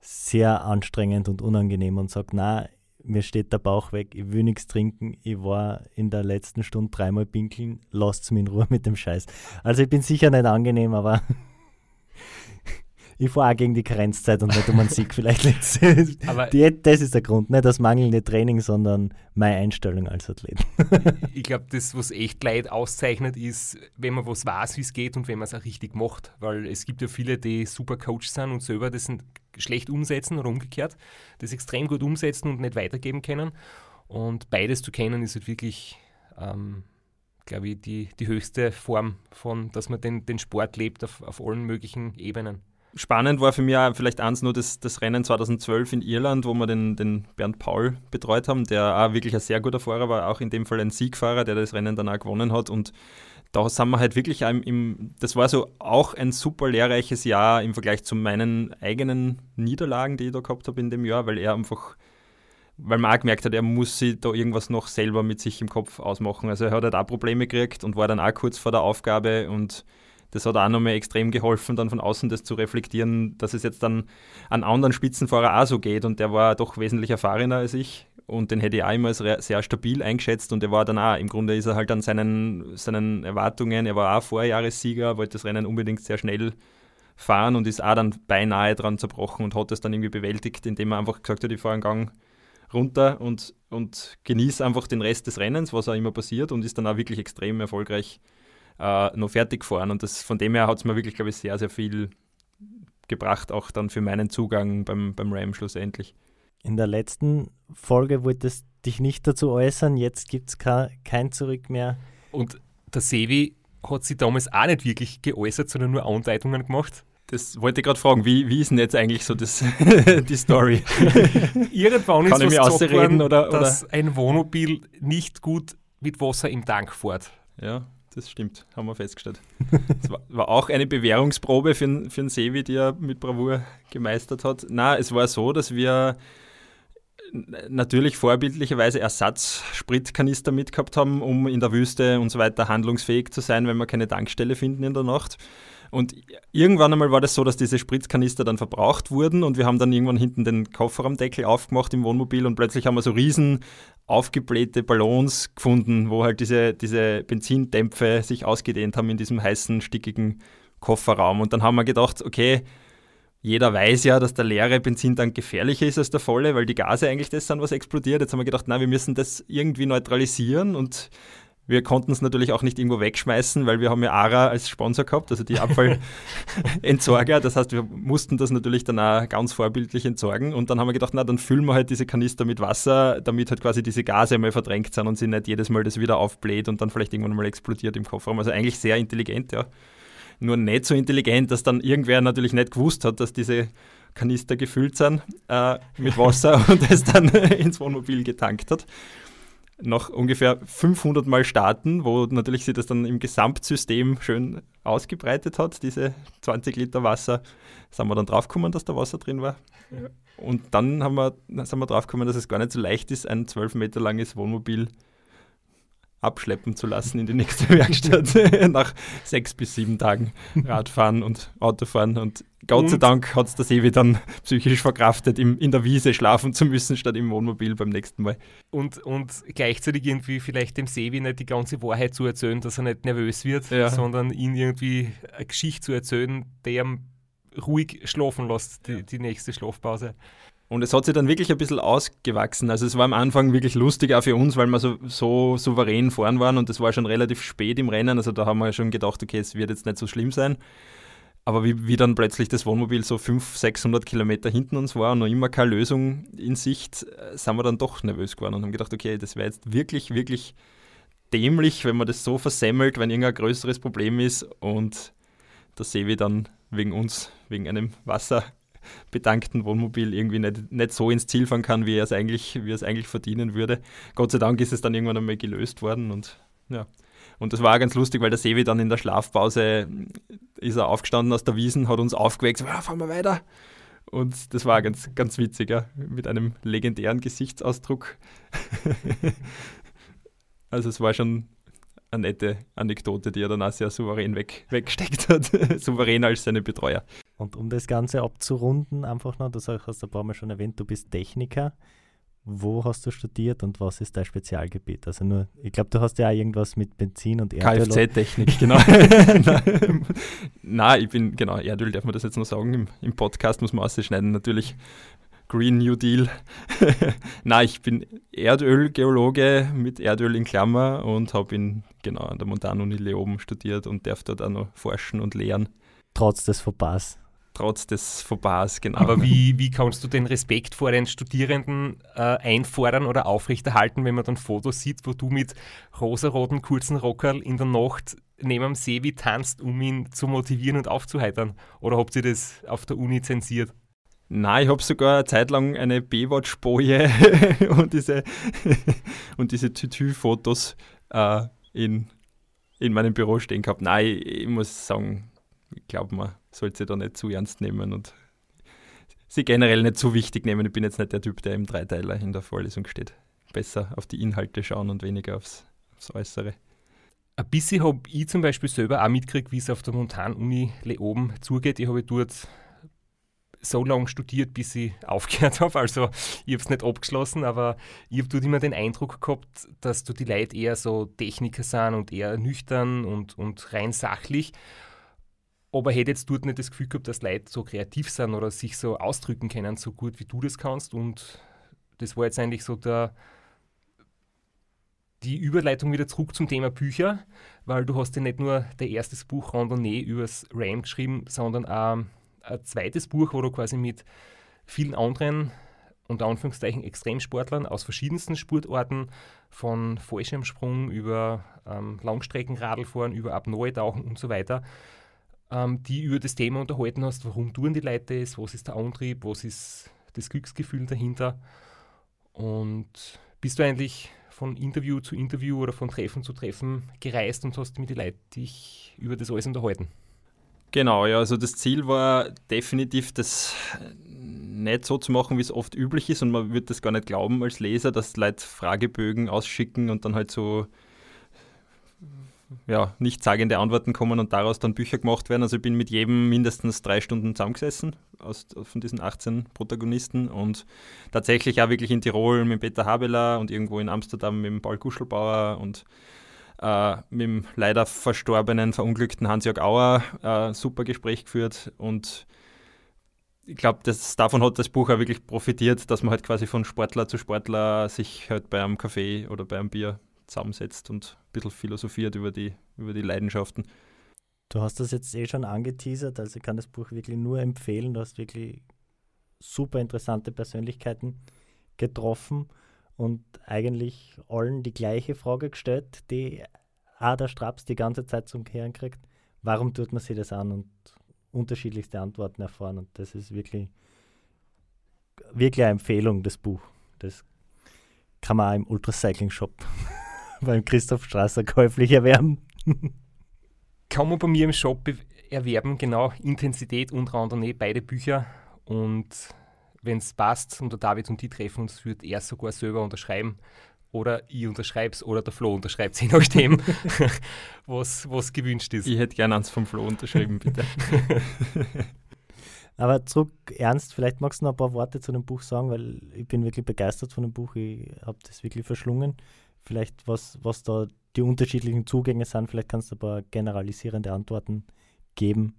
sehr anstrengend und unangenehm und sage, na, mir steht der Bauch weg, ich will nichts trinken, ich war in der letzten Stunde dreimal pinkeln, lasst mich in Ruhe mit dem Scheiß. Also ich bin sicher nicht angenehm, aber ich fahre auch gegen die Karenzzeit und nicht um einen Sieg vielleicht letzte. (laughs) Aber- das ist der Grund, nicht das mangelnde Training, sondern meine Einstellung als Athlet. (laughs) Ich glaube, das, was echt Leid auszeichnet, ist, wenn man was weiß, wie es geht und wenn man es auch richtig macht. Weil es gibt ja viele, die super Coach sind und selber das schlecht umsetzen oder umgekehrt, das extrem gut umsetzen und nicht weitergeben können. Und beides zu kennen, ist halt wirklich, ähm, glaube ich, die, die höchste Form von, dass man den, den Sport lebt auf, auf allen möglichen Ebenen. Spannend war für mich auch vielleicht eins nur das, das Rennen 2012 in Irland, wo wir den, den Bernd Paul betreut haben, der auch wirklich ein sehr guter Fahrer war, auch in dem Fall ein Siegfahrer, der das Rennen dann auch gewonnen hat. Und da sind wir halt wirklich im, im, das war so auch ein super lehrreiches Jahr im Vergleich zu meinen eigenen Niederlagen, die ich da gehabt habe in dem Jahr, weil er einfach, weil man auch gemerkt hat, er muss sich da irgendwas noch selber mit sich im Kopf ausmachen. Also er hat halt auch Probleme gekriegt und war dann auch kurz vor der Aufgabe und das hat auch nochmal extrem geholfen, dann von außen das zu reflektieren, dass es jetzt dann an anderen Spitzenfahrer auch so geht. Und der war doch wesentlich erfahrener als ich. Und den hätte ich auch immer als sehr stabil eingeschätzt. Und der war dann auch, im Grunde ist er halt an seinen, seinen Erwartungen, er war auch Vorjahressieger, wollte das Rennen unbedingt sehr schnell fahren und ist auch dann beinahe dran zerbrochen und hat es dann irgendwie bewältigt, indem er einfach gesagt hat, ich fahre einen Gang runter und, und genieße einfach den Rest des Rennens, was auch immer passiert und ist dann auch wirklich extrem erfolgreich äh, noch fertig gefahren. Und das, von dem her hat es mir wirklich, glaube ich, sehr, sehr viel gebracht, auch dann für meinen Zugang beim, beim Ram schlussendlich. In der letzten Folge wolltest du dich nicht dazu äußern, jetzt gibt es kein Zurück mehr. Und der Sevi hat sich damals auch nicht wirklich geäußert, sondern nur Andeutungen gemacht. Das wollte ich gerade fragen, wie, wie ist denn jetzt eigentlich so das, (laughs) die Story? (laughs) Irgendwann Kann ist ich was worden, ausreden oder, oder? dass ein Wohnmobil nicht gut mit Wasser im Tank fährt. Ja, das stimmt, haben wir festgestellt. (laughs) Es war, war, auch eine Bewährungsprobe für, für den Sevi, die er mit Bravour gemeistert hat. Na, es war so, dass wir natürlich vorbildlicherweise Ersatzspritkanister mitgehabt haben, um in der Wüste und so weiter handlungsfähig zu sein, wenn wir keine Tankstelle finden in der Nacht. Und irgendwann einmal war das so, dass diese Spritzkanister dann verbraucht wurden und wir haben dann irgendwann hinten den Kofferraumdeckel aufgemacht im Wohnmobil und plötzlich haben wir so riesen aufgeblähte Ballons gefunden, wo halt diese, diese Benzindämpfe sich ausgedehnt haben in diesem heißen, stickigen Kofferraum. Und dann haben wir gedacht, okay, jeder weiß ja, dass der leere Benzintank gefährlicher ist als der volle, weil die Gase eigentlich das sind, was explodiert. Jetzt haben wir gedacht, na, wir müssen das irgendwie neutralisieren und wir konnten es natürlich auch nicht irgendwo wegschmeißen, weil wir haben ja ARA als Sponsor gehabt, also die Abfallentsorger. (laughs) Das heißt, wir mussten das natürlich dann auch ganz vorbildlich entsorgen. Und dann haben wir gedacht, na, dann füllen wir halt diese Kanister mit Wasser, damit halt quasi diese Gase einmal verdrängt sind und sie nicht jedes Mal das wieder aufbläht und dann vielleicht irgendwann mal explodiert im Kofferraum. Also eigentlich sehr intelligent, ja. Nur nicht so intelligent, dass dann irgendwer natürlich nicht gewusst hat, dass diese Kanister gefüllt sind äh, mit Wasser (laughs) und es dann ins Wohnmobil getankt hat nach ungefähr 500 Mal starten, wo natürlich sich das dann im Gesamtsystem schön ausgebreitet hat, diese 20 Liter Wasser, sind wir dann draufgekommen, dass da Wasser drin war. Und dann haben wir, sind wir draufgekommen, dass es gar nicht so leicht ist, ein 12 Meter langes Wohnmobil abschleppen zu lassen in die nächste (laughs) Werkstatt (laughs) nach sechs bis sieben Tagen Radfahren und Autofahren. Und Gott und? sei Dank hat es der Sevi dann psychisch verkraftet, im, in der Wiese schlafen zu müssen, statt im Wohnmobil beim nächsten Mal. Und, und gleichzeitig irgendwie vielleicht dem Sevi nicht die ganze Wahrheit zu erzählen, dass er nicht nervös wird, ja. sondern ihn irgendwie eine Geschichte zu erzählen, der ihm ruhig schlafen lässt, die, die nächste Schlafpause. Und es hat sich dann wirklich ein bisschen ausgewachsen. Also es war am Anfang wirklich lustig auch für uns, weil wir so, so souverän fahren waren und es war schon relativ spät im Rennen. Also da haben wir schon gedacht, okay, es wird jetzt nicht so schlimm sein. Aber wie, wie dann plötzlich das Wohnmobil so 500, 600 Kilometer hinten uns war und noch immer keine Lösung in Sicht, äh, sind wir dann doch nervös geworden und haben gedacht, okay, das wäre jetzt wirklich, wirklich dämlich, wenn man das so versemmelt, wenn irgendein größeres Problem ist und der Sevi dann wegen uns, wegen einem Wasser bedankten Wohnmobil irgendwie nicht, nicht so ins Ziel fahren kann, wie er es eigentlich, wie er es eigentlich verdienen würde. Gott sei Dank ist es dann irgendwann einmal gelöst worden und ja. Und das war ganz lustig, weil der Sevi dann in der Schlafpause ist er aufgestanden aus der Wiesen, hat uns aufgeweckt, ja, fahren wir weiter. Und das war ganz, ganz witzig, ja, mit einem legendären Gesichtsausdruck. (laughs) also es war schon eine nette Anekdote, die er dann auch sehr souverän weg, weggesteckt hat. (laughs) Souveräner als seine Betreuer. Und um das Ganze abzurunden, einfach noch, das hast du ein paar Mal schon erwähnt, du bist Techniker. Wo hast du studiert und was ist dein Spezialgebiet? Also nur, ich glaube, du hast ja auch irgendwas mit Benzin und Erdöl. Kfz-Technik, genau. (laughs) Nein, ich bin, genau, Erdöl darf man das jetzt noch sagen, im, im Podcast muss man ausschneiden, natürlich Green New Deal. (laughs) Nein, ich bin Erdölgeologe mit Erdöl in Klammer und habe genau an der Montanuni Leoben studiert und darf dort auch noch forschen und lehren. Trotz des Fauxpas trotz des Fauxpas, genau. Aber wie, wie kannst du den Respekt vor den Studierenden äh, einfordern oder aufrechterhalten, wenn man dann Fotos sieht, wo du mit rosaroten kurzen Rockerl in der Nacht neben dem Sevi tanzt, um ihn zu motivieren und aufzuheitern? Oder habt ihr das auf der Uni zensiert? Nein, ich habe sogar eine Zeit lang eine Baywatch-Boje (laughs) und diese, (laughs) und diese Tütü-Fotos äh, in, in meinem Büro stehen gehabt. Nein, ich, ich muss sagen, ich glaube, man sollte sie da nicht zu ernst nehmen und sie generell nicht zu wichtig nehmen. Ich bin jetzt nicht der Typ, der im Dreiteiler in der Vorlesung steht. Besser auf die Inhalte schauen und weniger aufs, aufs Äußere. Ein bisschen habe ich zum Beispiel selber auch mitgekriegt, wie es auf der Montanuni oben zugeht. Ich habe dort so lange studiert, bis ich (laughs) aufgehört habe. Also ich habe es nicht abgeschlossen, aber ich habe dort immer den Eindruck gehabt, dass dort die Leute eher so Techniker sind und eher nüchtern und, und rein sachlich. Aber hätte jetzt dort nicht das Gefühl gehabt, dass Leute so kreativ sind oder sich so ausdrücken können, so gut wie du das kannst. Und das war jetzt eigentlich so der, die Überleitung wieder zurück zum Thema Bücher, weil du hast ja nicht nur dein erstes Buch Randonnee übers RAM geschrieben, sondern auch ein zweites Buch, wo du quasi mit vielen anderen unter Anführungszeichen Extremsportlern aus verschiedensten Sportarten, von Fallschirmsprung über ähm, Langstreckenradlfahren, über Apnoe-Tauchen und so weiter, ähm, die über das Thema unterhalten hast, warum tun die Leute das, was ist der Antrieb, was ist das Glücksgefühl dahinter. Und bist du eigentlich von Interview zu Interview oder von Treffen zu Treffen gereist und hast mit den Leuten dich über das alles unterhalten? Genau, ja, also das Ziel war definitiv, das nicht so zu machen, wie es oft üblich ist und man wird das gar nicht glauben als Leser, dass Leute Fragebögen ausschicken und dann halt so ja, nichtssagende Antworten kommen und daraus dann Bücher gemacht werden. Also ich bin mit jedem mindestens drei Stunden zusammengesessen aus, von diesen 18 Protagonisten und tatsächlich auch wirklich in Tirol mit Peter Habeler und irgendwo in Amsterdam mit Paul Kuschelbauer und äh, mit dem leider verstorbenen, verunglückten Hans-Jörg Auer äh, super Gespräch geführt und ich glaube, davon hat das Buch auch wirklich profitiert, dass man halt quasi von Sportler zu Sportler sich halt bei einem Kaffee oder bei einem Bier zusammensetzt und ein bisschen philosophiert über die, über die Leidenschaften. Du hast das jetzt eh schon angeteasert, also ich kann das Buch wirklich nur empfehlen. Du hast wirklich super interessante Persönlichkeiten getroffen und eigentlich allen die gleiche Frage gestellt, die der Straps die ganze Zeit zum Kehren kriegt. Warum tut man sich das an und unterschiedlichste Antworten erfahren und das ist wirklich, wirklich eine Empfehlung, das Buch. Das kann man auch im Ultracycling Shop (laughs) beim Christoph Strasser käuflich erwerben. Kann man bei mir im Shop erwerben, genau, Intensität und Randonnee, beide Bücher. Und wenn es passt und der David und die treffen uns, wird er sogar selber unterschreiben. Oder ich unterschreibe es oder der Flo unterschreibt es, (laughs) je nachdem, (laughs) was, was gewünscht ist. Ich hätte gerne eins vom Flo unterschrieben, bitte. (laughs) Aber zurück, Ernst, vielleicht magst du noch ein paar Worte zu dem Buch sagen, weil ich bin wirklich begeistert von dem Buch. Ich habe das wirklich verschlungen vielleicht was, was da die unterschiedlichen Zugänge sind. Vielleicht kannst du ein paar generalisierende Antworten geben.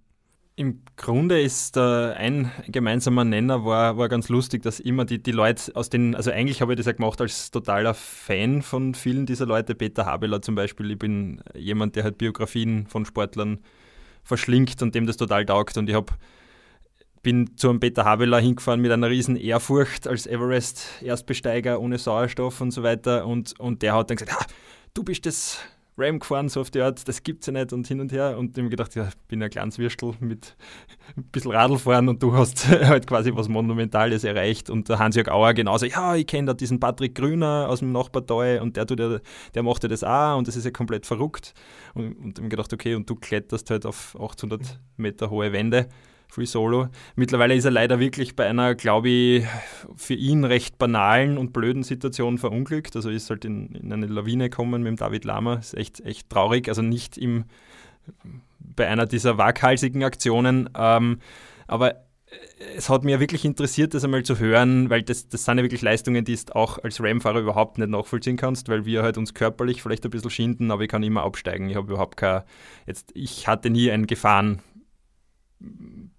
Im Grunde ist äh, ein gemeinsamer Nenner, war, war ganz lustig, dass immer die, die Leute aus den, also eigentlich habe ich das ja gemacht als totaler Fan von vielen dieser Leute, Peter Habeler zum Beispiel. Ich bin jemand, der halt Biografien von Sportlern verschlingt und dem das total taugt und ich habe bin zu einem Peter Habeler hingefahren mit einer riesen Ehrfurcht als Everest-Erstbesteiger ohne Sauerstoff und so weiter. Und, und der hat dann gesagt, ah, du bist das Ram gefahren, so auf die Art, das gibt's ja nicht und hin und her. Und ich habe gedacht, ja, ich bin ein kleines Würstel mit ein bisschen Radl fahren und du hast (laughs) halt quasi was Monumentales erreicht. Und der Hans-Jörg Auer genauso, ja, ich kenne da diesen Patrick Grüner aus dem Nachbartal und der, tut ja, der macht ja das auch und das ist ja komplett verrückt. Und, und ich habe gedacht, okay, und du kletterst halt auf 800 Meter hohe Wände Free Solo. Mittlerweile ist er leider wirklich bei einer, glaube ich, für ihn recht banalen und blöden Situation verunglückt. Also ist halt in, in eine Lawine gekommen mit dem David Lama. Ist echt, echt traurig. Also nicht im, bei einer dieser waghalsigen Aktionen. Ähm, aber es hat mir wirklich interessiert, das einmal zu hören, weil das, das sind ja wirklich Leistungen, die du auch als RAM-Fahrer überhaupt nicht nachvollziehen kannst, weil wir halt uns körperlich vielleicht ein bisschen schinden, aber ich kann immer absteigen. Ich habe überhaupt kein, jetzt, ich hatte nie ein Gefahren,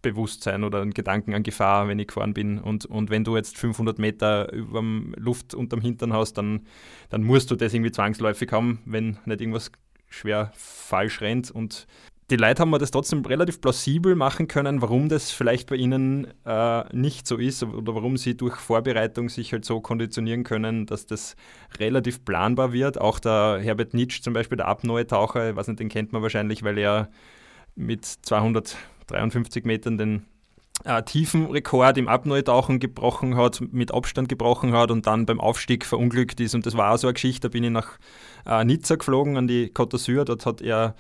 Bewusstsein oder einen Gedanken an Gefahr, wenn ich gefahren bin. Und, und wenn du jetzt 500 Meter über Luft unterm Hintern hast, dann, dann musst du das irgendwie zwangsläufig haben, wenn nicht irgendwas schwer falsch rennt. Und die Leute haben mir das trotzdem relativ plausibel machen können, warum das vielleicht bei ihnen äh, nicht so ist oder warum sie durch Vorbereitung sich halt so konditionieren können, dass das relativ planbar wird. Auch der Herbert Nitsch zum Beispiel, der Apnoe-Taucher, ich weiß nicht, den kennt man wahrscheinlich, weil er mit 253 Metern den äh, Tiefenrekord im Apnoe-Tauchen gebrochen hat, mit Abstand gebrochen hat und dann beim Aufstieg verunglückt ist. Und das war auch so eine Geschichte, da bin ich nach äh, Nizza geflogen an die Côte d'Azur, dort hat er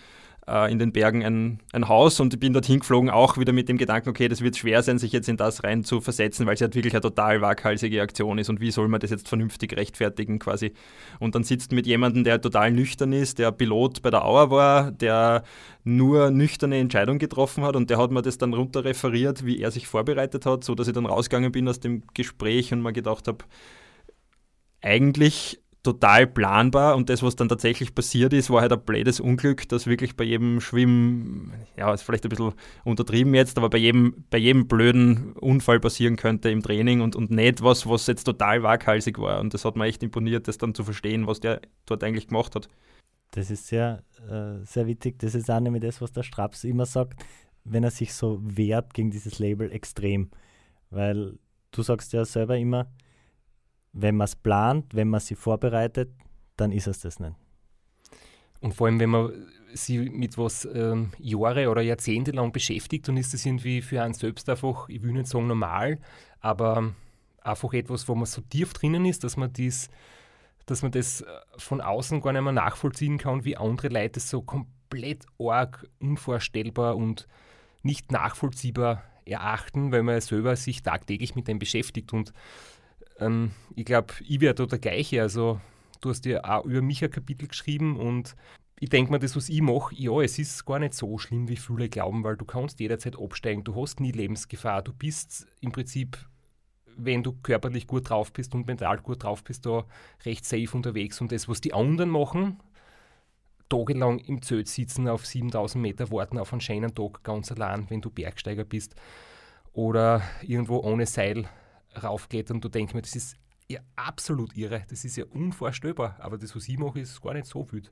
äh, in den Bergen ein, ein Haus und ich bin dorthin geflogen, auch wieder mit dem Gedanken, okay, das wird schwer sein, sich jetzt in das rein zu versetzen, weil es halt wirklich eine total waghalsige Aktion ist und wie soll man das jetzt vernünftig rechtfertigen quasi. Und dann sitzt mit jemandem, der total nüchtern ist, der Pilot bei der Auer war, der nur nüchterne Entscheidungen getroffen hat und der hat mir das dann runter referiert, wie er sich vorbereitet hat, so dass ich dann rausgegangen bin aus dem Gespräch und mir gedacht habe, eigentlich total planbar und das, was dann tatsächlich passiert ist, war halt ein blödes Unglück, dass wirklich bei jedem Schwimmen, ja, ist vielleicht ein bisschen untertrieben jetzt, aber bei jedem, bei jedem blöden Unfall passieren könnte im Training und, und nicht was, was jetzt total waghalsig war. Und das hat mir echt imponiert, das dann zu verstehen, was der dort eigentlich gemacht hat. Das ist sehr, äh, sehr wichtig. Das ist auch nämlich das, was der Straps immer sagt, wenn er sich so wehrt gegen dieses Label extrem. Weil du sagst ja selber immer, wenn man es plant, wenn man sie vorbereitet, dann ist es das nicht. Und vor allem, wenn man sich mit was ähm, Jahre oder Jahrzehnte lang beschäftigt, dann ist das irgendwie für einen selbst einfach, ich will nicht sagen normal, aber einfach etwas, wo man so tief drinnen ist, dass man dies, dass man das äh, von außen gar nicht mehr nachvollziehen kann, wie andere Leute so komplett arg, unvorstellbar und nicht nachvollziehbar erachten, weil man selber sich tagtäglich mit dem beschäftigt und ähm, ich glaube, ich wäre da der gleiche. Also, du hast ja auch über mich ein Kapitel geschrieben und ich denke mir, das, was ich mache, ja, es ist gar nicht so schlimm, wie viele glauben, weil du kannst jederzeit absteigen, du hast nie Lebensgefahr, du bist im Prinzip, wenn du körperlich gut drauf bist und mental gut drauf bist, da recht safe unterwegs. Und das, was die anderen machen, tagelang im Zelt sitzen, auf 7000 Meter warten auf einen schönen Tag ganz allein, wenn du Bergsteiger bist oder irgendwo ohne Seil raufgeht und du denkst mir, das ist ja absolut irre, das ist ja unvorstellbar, aber das, was ich mache, ist gar nicht so wild.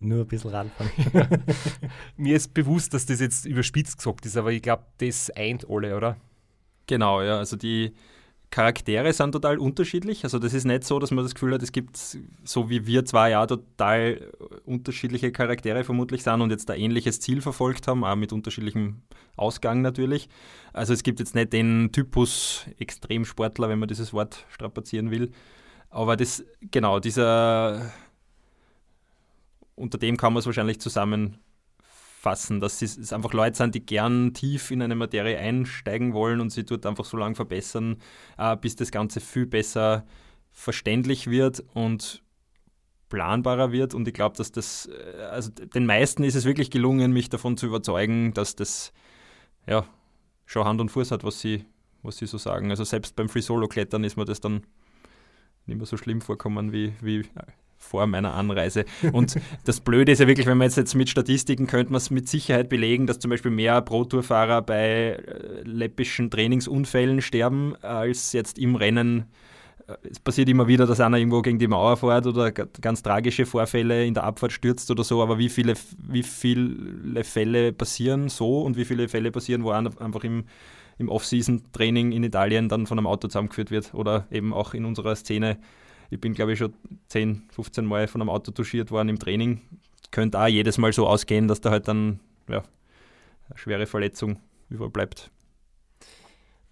Nur ein bisschen ranfahren. (laughs) ja. Mir ist bewusst, dass das jetzt überspitzt gesagt ist, aber ich glaube, das eint alle, oder? Genau, ja. Also die, Charaktere sind total unterschiedlich. Also das ist nicht so, dass man das Gefühl hat, es gibt, so wie wir zwei ja total unterschiedliche Charaktere vermutlich sind und jetzt ein ähnliches Ziel verfolgt haben, auch mit unterschiedlichem Ausgang natürlich. Also es gibt jetzt nicht den Typus Extremsportler, wenn man dieses Wort strapazieren will. Aber das, genau, dieser, unter dem kann man es wahrscheinlich zusammen fassen, dass es einfach Leute sind, die gern tief in eine Materie einsteigen wollen und sie dort einfach so lange verbessern, äh, bis das Ganze viel besser verständlich wird und planbarer wird. Und ich glaube, dass das, äh, also den meisten ist es wirklich gelungen, mich davon zu überzeugen, dass das ja schon Hand und Fuß hat, was sie, was sie so sagen. Also selbst beim Free Solo Klettern ist mir das dann nicht mehr so schlimm vorkommen wie, wie vor meiner Anreise. Und (laughs) das Blöde ist ja wirklich, wenn man jetzt, jetzt mit Statistiken könnte man es mit Sicherheit belegen, dass zum Beispiel mehr Pro-Tour-Fahrer bei äh, läppischen Trainingsunfällen sterben, als jetzt im Rennen. Äh, es passiert immer wieder, dass einer irgendwo gegen die Mauer fährt oder ganz tragische Vorfälle in der Abfahrt stürzt oder so, aber wie viele, wie viele Fälle passieren so und wie viele Fälle passieren, wo einer einfach im, im Off-Season-Training in Italien dann von einem Auto zusammengeführt wird oder eben auch in unserer Szene ich bin, glaube ich, schon 10, 15 Mal von einem Auto touchiert worden im Training. Könnte auch jedes Mal so ausgehen, dass da halt dann ja, eine schwere Verletzung überbleibt.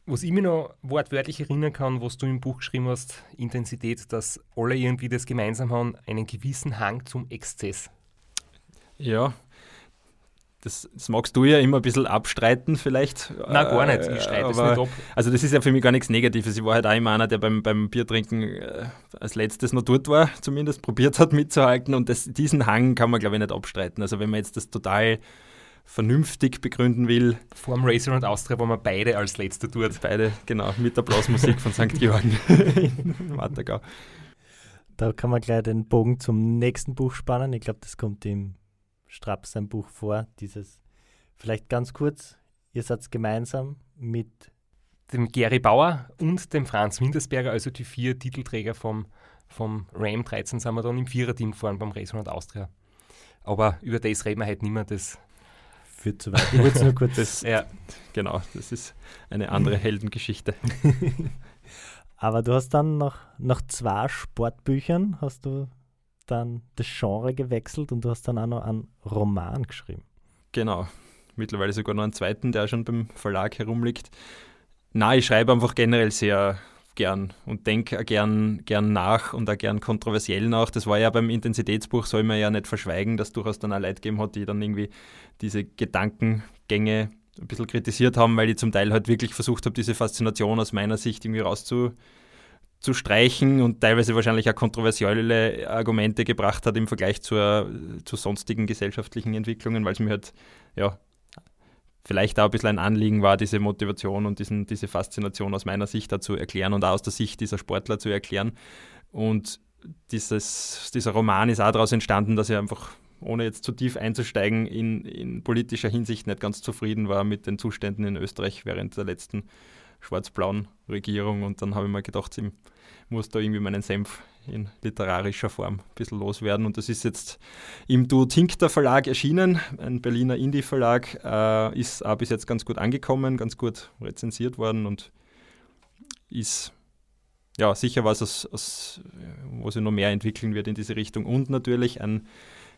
Was ich mir noch wortwörtlich erinnern kann, was du im Buch geschrieben hast, Intensität, dass alle irgendwie das gemeinsam haben, einen gewissen Hang zum Exzess. Ja, das, das, magst du ja immer ein bisschen abstreiten, vielleicht. Nein, gar nicht. Ich streite es nicht ab. Also, das ist ja für mich gar nichts Negatives. Ich war halt auch immer einer, der beim, beim Biertrinken äh, als letztes noch dort war, zumindest probiert hat (laughs) mitzuhalten. Und das, diesen Hang kann man, glaube ich, nicht abstreiten. Also, wenn man jetzt das total vernünftig begründen will. Vor dem Racer und Austria waren wir beide als Letzter dort. Beide, genau, mit der Blasmusik von St. (laughs) Georgen in Mattergau. Da kann man gleich den Bogen zum nächsten Buch spannen. Ich glaube, das kommt im Straps sein Buch vor, dieses, vielleicht ganz kurz, ihr seid gemeinsam mit dem Gary Bauer und dem Franz Wintersberger, also die vier Titelträger vom, vom Ram 13, sind wir dann im Viererteam gefahren beim Race 100 Austria. Aber über das reden wir heute nicht mehr, das führt zu weit. Ich wollte es nur kurz. Das, Ja. genau, das ist eine andere (laughs) Heldengeschichte. Aber du hast dann nach, nach zwei Sportbüchern hast du dann das Genre gewechselt und du hast dann auch noch einen Roman geschrieben. Genau. Mittlerweile sogar noch einen zweiten, der schon beim Verlag herumliegt. Na, ich schreibe einfach generell sehr gern und denke gern, gern nach und auch gern kontroversiell nach. Das war ja beim Intensitätsbuch, soll man ja nicht verschweigen, dass durchaus dann auch Leute gegeben hat, die dann irgendwie diese Gedankengänge ein bisschen kritisiert haben, weil ich zum Teil halt wirklich versucht habe, diese Faszination aus meiner Sicht irgendwie rauszu zu streichen und teilweise wahrscheinlich auch kontroversielle Argumente gebracht hat im Vergleich zur, zu sonstigen gesellschaftlichen Entwicklungen, weil es mir halt ja, vielleicht auch ein bisschen ein Anliegen war, diese Motivation und diesen, diese Faszination aus meiner Sicht da zu erklären und auch aus der Sicht dieser Sportler zu erklären. Und dieses, dieser Roman ist auch daraus entstanden, dass ich einfach, ohne jetzt zu tief einzusteigen, in, in politischer Hinsicht nicht ganz zufrieden war mit den Zuständen in Österreich während der letzten schwarz-blauen Regierung. Und dann habe ich mir gedacht, ich muss da irgendwie meinen Senf in literarischer Form ein bisschen loswerden. Und das ist jetzt im Du Tinkter Verlag erschienen, ein Berliner Indie-Verlag, äh, ist auch bis jetzt ganz gut angekommen, ganz gut rezensiert worden und ist ja sicher was, aus, aus, wo sich noch mehr entwickeln wird in diese Richtung. Und natürlich ein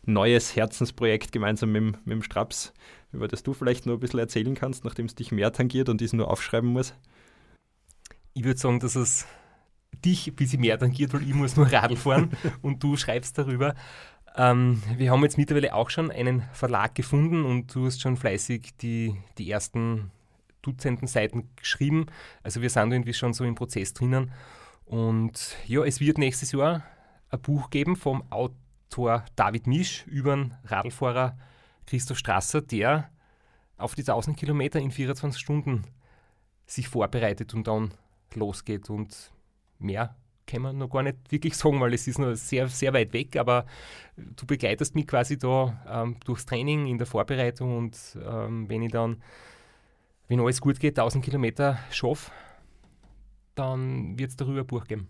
neues Herzensprojekt gemeinsam mit, mit dem Straps, über das du vielleicht noch ein bisschen erzählen kannst, nachdem es dich mehr tangiert und ich es nur aufschreiben muss. Ich würde sagen, dass es dich ein bisschen mehr tangiert, weil ich muss nur Radl fahren (laughs) und du schreibst darüber. Ähm, wir haben jetzt mittlerweile auch schon einen Verlag gefunden und du hast schon fleißig die, die ersten Dutzenden Seiten geschrieben. Also wir sind irgendwie schon so im Prozess drinnen. Und ja, es wird nächstes Jahr ein Buch geben vom Autor David Misch über den Radlfahrer Christoph Strasser, der auf die 1000 Kilometer in 24 Stunden sich vorbereitet und dann losgeht. Und mehr kann man noch gar nicht wirklich sagen, weil es ist noch sehr, sehr weit weg, aber du begleitest mich quasi da ähm, durchs Training in der Vorbereitung und ähm, wenn ich dann, wenn alles gut geht, 1000 Kilometer schaffe, dann wird es darüber ein Buch geben.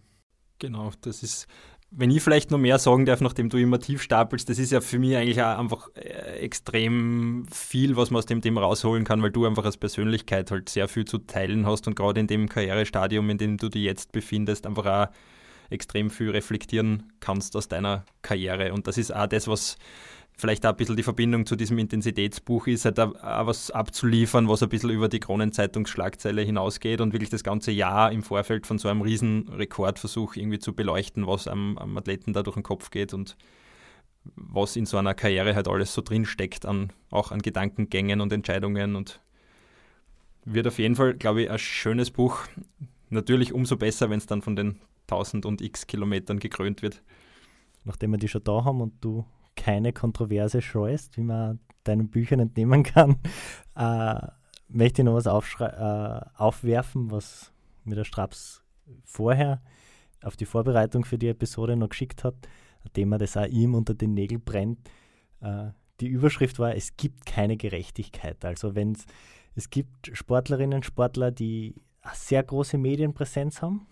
Genau, das ist, wenn ich vielleicht noch mehr sagen darf, nachdem du immer tief stapelst, das ist ja für mich eigentlich auch einfach äh, extrem viel, was man aus dem Thema rausholen kann, weil du einfach als Persönlichkeit halt sehr viel zu teilen hast und gerade in dem Karrierestadium, in dem du dich jetzt befindest, einfach auch extrem viel reflektieren kannst aus deiner Karriere. Und das ist auch das, was vielleicht auch ein bisschen die Verbindung zu diesem Intensitätsbuch ist, halt auch was abzuliefern, was ein bisschen über die Kronenzeitungsschlagzeile hinausgeht und wirklich das ganze Jahr im Vorfeld von so einem riesen Rekordversuch irgendwie zu beleuchten, was am, am Athleten da durch den Kopf geht und was in so einer Karriere halt alles so drin steckt, an, auch an Gedankengängen und Entscheidungen und wird auf jeden Fall, glaube ich, ein schönes Buch. Natürlich umso besser, wenn es dann von den 1000 und x Kilometern gekrönt wird. Nachdem wir die schon da haben und du keine Kontroverse scheust, wie man deinen Büchern entnehmen kann, (laughs) äh, möchte ich noch was äh, aufwerfen, was mir der Straps vorher auf die Vorbereitung für die Episode noch geschickt hat, ein Thema, das auch ihm unter den Nägeln brennt. Äh, die Überschrift war, es gibt keine Gerechtigkeit. Also wenn es gibt Sportlerinnen und Sportler, die eine sehr große Medienpräsenz haben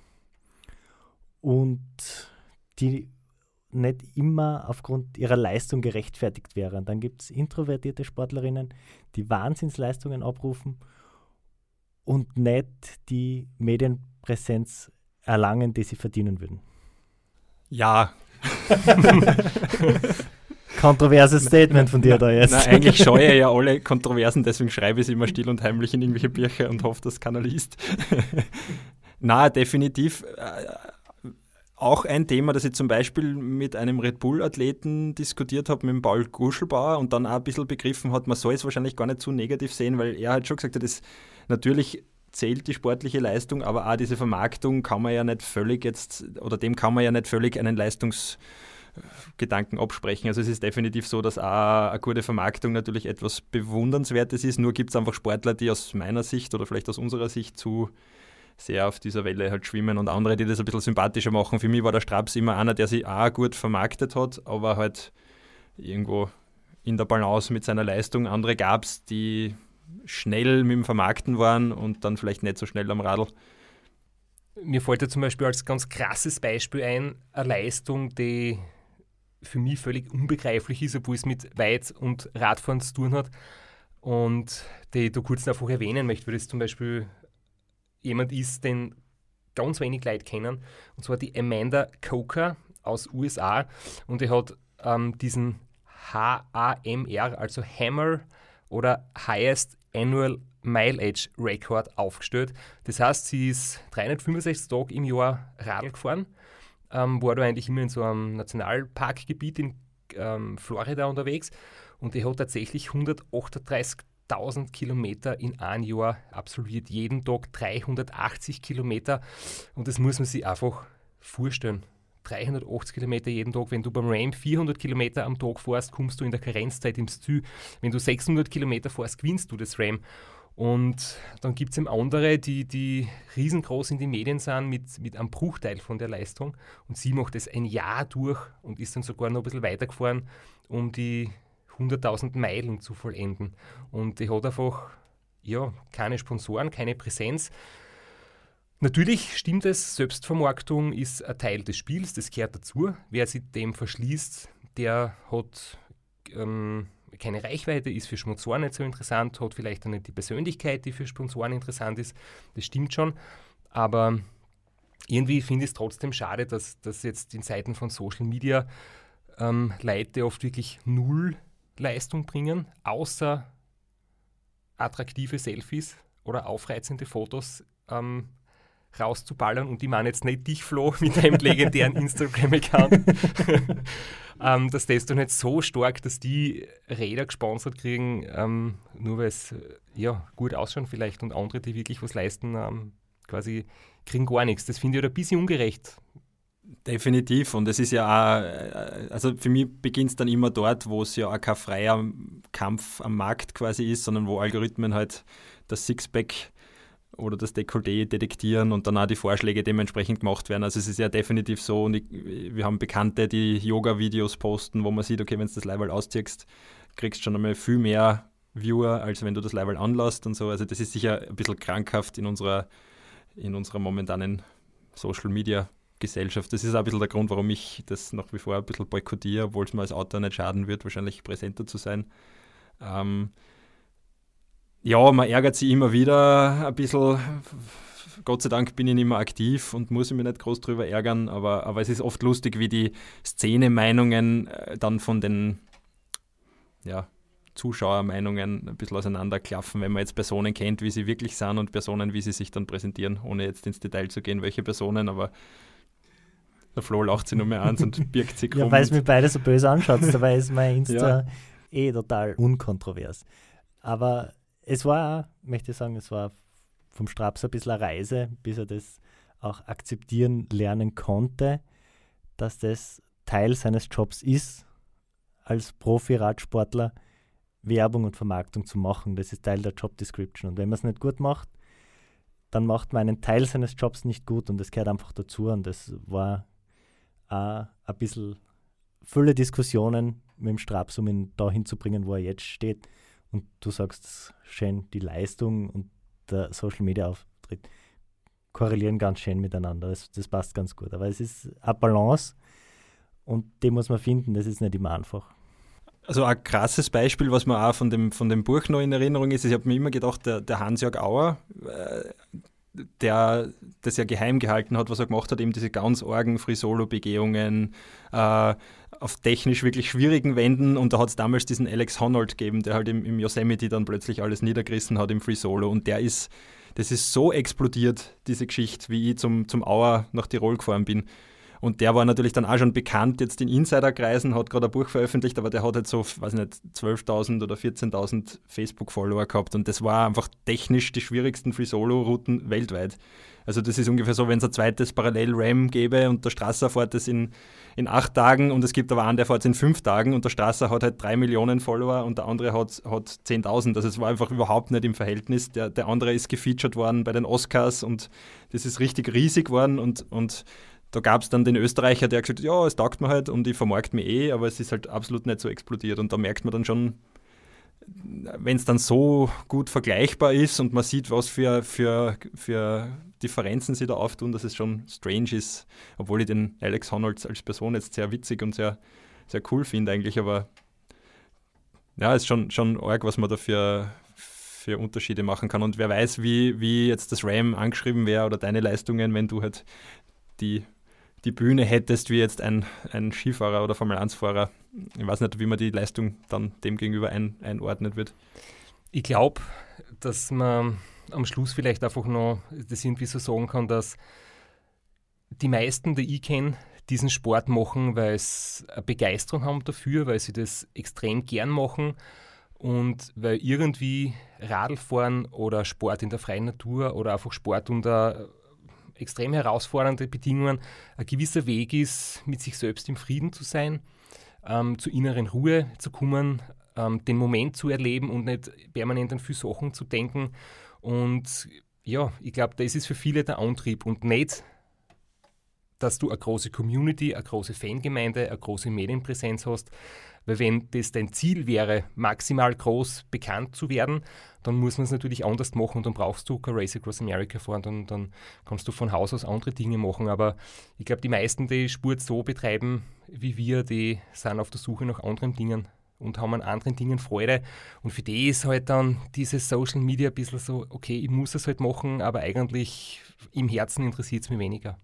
und die nicht immer aufgrund ihrer Leistung gerechtfertigt wären. Dann gibt es introvertierte Sportlerinnen, die Wahnsinnsleistungen abrufen und nicht die Medienpräsenz erlangen, die sie verdienen würden. Ja, (laughs) Kontroverses Statement von dir da jetzt. Na, eigentlich (laughs) scheue ich ja alle Kontroversen, deswegen schreibe ich sie immer still und heimlich in irgendwelche Bücher und hoffe, dass keiner liest. (laughs) Na, definitiv. Auch ein Thema, das ich zum Beispiel mit einem Red Bull-Athleten diskutiert habe, mit dem Paul Guschelbauer und dann auch ein bisschen begriffen hat, man soll es wahrscheinlich gar nicht zu negativ sehen, weil er halt schon gesagt hat, das natürlich zählt die sportliche Leistung, aber auch diese Vermarktung kann man ja nicht völlig jetzt, oder dem kann man ja nicht völlig einen Leistungs- Gedanken absprechen. Also es ist definitiv so, dass auch eine gute Vermarktung natürlich etwas Bewundernswertes ist. Nur gibt es einfach Sportler, die aus meiner Sicht oder vielleicht aus unserer Sicht zu sehr auf dieser Welle halt schwimmen und andere, die das ein bisschen sympathischer machen. Für mich war der Straps immer einer, der sich auch gut vermarktet hat, aber halt irgendwo in der Balance mit seiner Leistung. Andere gab es, die schnell mit dem Vermarkten waren und dann vielleicht nicht so schnell am Radl. Mir fällt ja zum Beispiel als ganz krasses Beispiel ein, eine Leistung, die für mich völlig unbegreiflich ist, obwohl es mit Weit- und Radfahren zu tun hat. Und die ich da kurz einfach erwähnen möchte, weil das zum Beispiel jemand ist, den ganz wenig Leute kennen, und zwar die Amanda Coker aus USA. Und die hat ähm, diesen HAMR, also Hammer oder Highest Annual Mileage Record aufgestellt. Das heißt, sie ist 365 Tage im Jahr Radl gefahren, ähm, war da eigentlich immer in so einem Nationalparkgebiet in ähm, Florida unterwegs und die hat tatsächlich 138.000 Kilometer in einem Jahr absolviert, jeden Tag 380 Kilometer und das muss man sich einfach vorstellen. 380 Kilometer jeden Tag. Wenn du beim Ram 400 Kilometer am Tag fährst, kommst du in der Karenzzeit ins Ziel. Wenn du 600 Kilometer fährst, gewinnst du das Ram. Und dann gibt es eben andere, die, die riesengroß in die Medien sind mit, mit einem Bruchteil von der Leistung. Und sie macht das ein Jahr durch und ist dann sogar noch ein bisschen weitergefahren, um die 100.000 Meilen zu vollenden. Und die hat einfach ja, keine Sponsoren, keine Präsenz. Natürlich stimmt es, Selbstvermarktung ist ein Teil des Spiels, das gehört dazu. Wer sich dem verschließt, der hat ähm, keine Reichweite, ist für Sponsoren nicht so interessant, hat vielleicht auch nicht die Persönlichkeit, die für Sponsoren interessant ist. Das stimmt schon. Aber irgendwie finde ich es trotzdem schade, dass, dass jetzt in Zeiten von Social Media ähm, Leute oft wirklich null Leistung bringen, außer attraktive Selfies oder aufreizende Fotos ähm, rauszuballern. Und ich meine jetzt nicht dich, Flo, (laughs) mit deinem legendären Instagram-Account. (laughs) ähm, dass das dann nicht so stark, dass die Räder gesponsert kriegen, ähm, nur weil es äh, ja, gut ausschauen vielleicht und andere, die wirklich was leisten, ähm, quasi kriegen gar nichts. Das finde ich ein bisschen ungerecht. Definitiv. Und es ist ja auch, äh, also für mich beginnt es dann immer dort, wo es ja auch kein freier Kampf am Markt quasi ist, sondern wo Algorithmen halt das Sixpack oder das Dekolleté detektieren und dann auch die Vorschläge dementsprechend gemacht werden. Also es ist ja definitiv so, und ich, wir haben Bekannte, die Yoga-Videos posten, wo man sieht, okay, wenn du das Level ausziehst, kriegst du schon einmal viel mehr Viewer, als wenn du das Level anlässt und so. Also das ist sicher ein bisschen krankhaft in unserer, in unserer momentanen Social Media Gesellschaft. Das ist auch ein bisschen der Grund, warum ich das nach wie vor ein bisschen boykottiere, obwohl es mir als Autor nicht schaden wird, wahrscheinlich präsenter zu sein. Ähm, ja, man ärgert sich immer wieder ein bisschen. Gott sei Dank bin ich nicht mehr aktiv und muss mich nicht groß drüber ärgern, aber, aber es ist oft lustig, wie die Szene-Meinungen äh, dann von den ja, Zuschauermeinungen ein bisschen auseinanderklaffen, wenn man jetzt Personen kennt, wie sie wirklich sind und Personen, wie sie sich dann präsentieren, ohne jetzt ins Detail zu gehen, welche Personen, aber der Flo lacht sich nur mehr an und birgt sich (laughs) Ja, weil es mir beide so böse anschaut, dabei ist mein Insta ja. eh total unkontrovers. Aber es war, möchte ich sagen, es war vom Straps ein bisschen eine Reise, bis er das auch akzeptieren lernen konnte, dass das Teil seines Jobs ist, als Profi-Radsportler Werbung und Vermarktung zu machen. Das ist Teil der Job Description. Und wenn man es nicht gut macht, dann macht man einen Teil seines Jobs nicht gut und das gehört einfach dazu. Und das war auch ein bisschen viele Diskussionen mit dem Straps, um ihn da hinzubringen, wo er jetzt steht. Und du sagst schön, die Leistung und der Social Media Auftritt korrelieren ganz schön miteinander. Das, das passt ganz gut. Aber es ist eine Balance und die muss man finden. Das ist nicht immer einfach. Also ein krasses Beispiel, was mir auch von dem, von dem Buch noch in Erinnerung ist, ich habe mir immer gedacht, der, der Hans-Jörg Auer, äh, der das ja geheim gehalten hat, was er gemacht hat, eben diese ganz argen Free-Solo-Begehungen äh, auf technisch wirklich schwierigen Wänden und da hat es damals diesen Alex Honnold gegeben, der halt im, im, Yosemite dann plötzlich alles niedergerissen hat im Free-Solo und der ist, das ist so explodiert, diese Geschichte, wie ich zum, zum Auer nach Tirol gefahren bin. Und der war natürlich dann auch schon bekannt jetzt in Insiderkreisen, hat gerade ein Buch veröffentlicht, aber der hat halt so, weiß nicht, 12.000 oder 14.000 Facebook-Follower gehabt. Und das war einfach technisch die schwierigsten Free-Solo-Routen weltweit. Also das ist ungefähr so, wenn es ein zweites Parallel-RAM gäbe und der Strasser fährt es in, in acht Tagen und es gibt aber einen, der fährt es in fünf Tagen und der Strasser hat halt drei Millionen Follower und der andere hat, hat 10.000. Also es war einfach überhaupt nicht im Verhältnis. Der, der andere ist gefeatured worden bei den Oscars und das ist richtig riesig geworden und, und da gab es dann den Österreicher, der gesagt hat, ja, es taugt mir halt und ich vermarkt mich eh, aber es ist halt absolut nicht so explodiert. Und da merkt man dann schon, wenn es dann so gut vergleichbar ist und man sieht, was für, für, für Differenzen sie da auftun, dass es schon strange ist, obwohl ich den Alex Honnold als Person jetzt sehr witzig und sehr, sehr cool finde eigentlich, aber ja, ist schon, schon arg, was man da für, für Unterschiede machen kann. Und wer weiß, wie, wie jetzt das RAM angeschrieben wäre oder deine Leistungen, wenn du halt die, die Bühne hättest, wie jetzt ein, ein Skifahrer oder Formel-1-Fahrer. Ich weiß nicht, wie man die Leistung dann dem gegenüber ein, einordnet wird. Ich glaube, dass man am Schluss vielleicht einfach noch das irgendwie so sagen kann, dass die meisten, die ich kenne, diesen Sport machen, weil sie eine Begeisterung haben dafür, weil sie das extrem gern machen und weil irgendwie Radlfahren oder Sport in der freien Natur oder einfach Sport unter extrem herausfordernde Bedingungen ein gewisser Weg ist, mit sich selbst im Frieden zu sein, ähm, zur inneren Ruhe zu kommen, ähm, den Moment zu erleben und nicht permanent an viele Sachen zu denken. Und ja, ich glaube, das ist für viele der Antrieb und nicht dass du eine große Community, eine große Fangemeinde, eine große Medienpräsenz hast. Weil wenn das dein Ziel wäre, maximal groß bekannt zu werden, dann muss man es natürlich anders machen und dann brauchst du kein Race Across America fahren, dann, dann kannst du von Haus aus andere Dinge machen. Aber ich glaube, die meisten, die Sport so betreiben wie wir, die sind auf der Suche nach anderen Dingen und haben an anderen Dingen Freude. Und für die ist halt dann dieses Social Media ein bisschen so, okay, ich muss es halt machen, aber eigentlich im Herzen interessiert es mich weniger.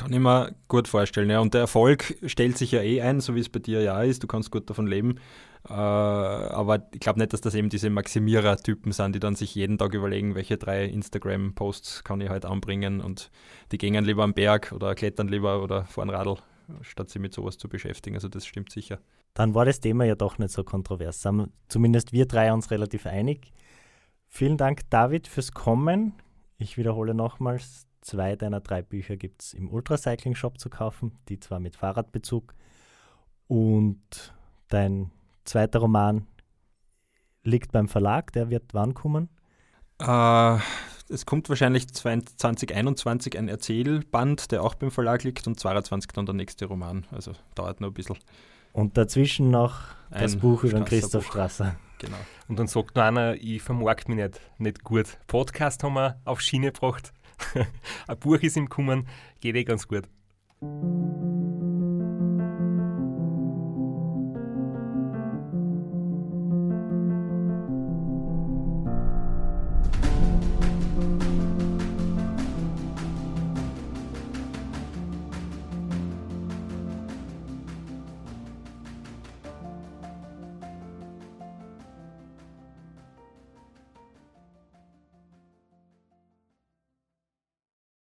Kann ich mir gut vorstellen, ja. Und der Erfolg stellt sich ja eh ein, so wie es bei dir ja ist. Du kannst gut davon leben. Äh, aber ich glaube nicht, dass das eben diese Maximierer-Typen sind, die dann sich jeden Tag überlegen, welche drei Instagram-Posts kann ich heute anbringen und die gehen lieber am Berg oder klettern lieber oder fahren Radl, statt sich mit sowas zu beschäftigen. Also das stimmt sicher. Dann war das Thema ja doch nicht so kontrovers. Sind zumindest wir drei uns relativ einig. Vielen Dank, David, fürs Kommen. Ich wiederhole nochmals, Zwei deiner drei Bücher gibt es im Ultracycling Shop zu kaufen, die zwar mit Fahrradbezug. Und dein zweiter Roman liegt beim Verlag, der wird wann kommen? Äh, es kommt wahrscheinlich 2021 ein Erzählband, der auch beim Verlag liegt, und 2022 dann der nächste Roman. Also dauert noch ein bisschen. Und dazwischen noch das ein Buch über Christoph Strasser. Genau. Und dann sagt noch einer, ich vermarkt mich nicht, nicht gut. Podcast haben wir auf Schiene gebracht. (laughs) ein Buch ist im Kommen, geht eh ganz gut.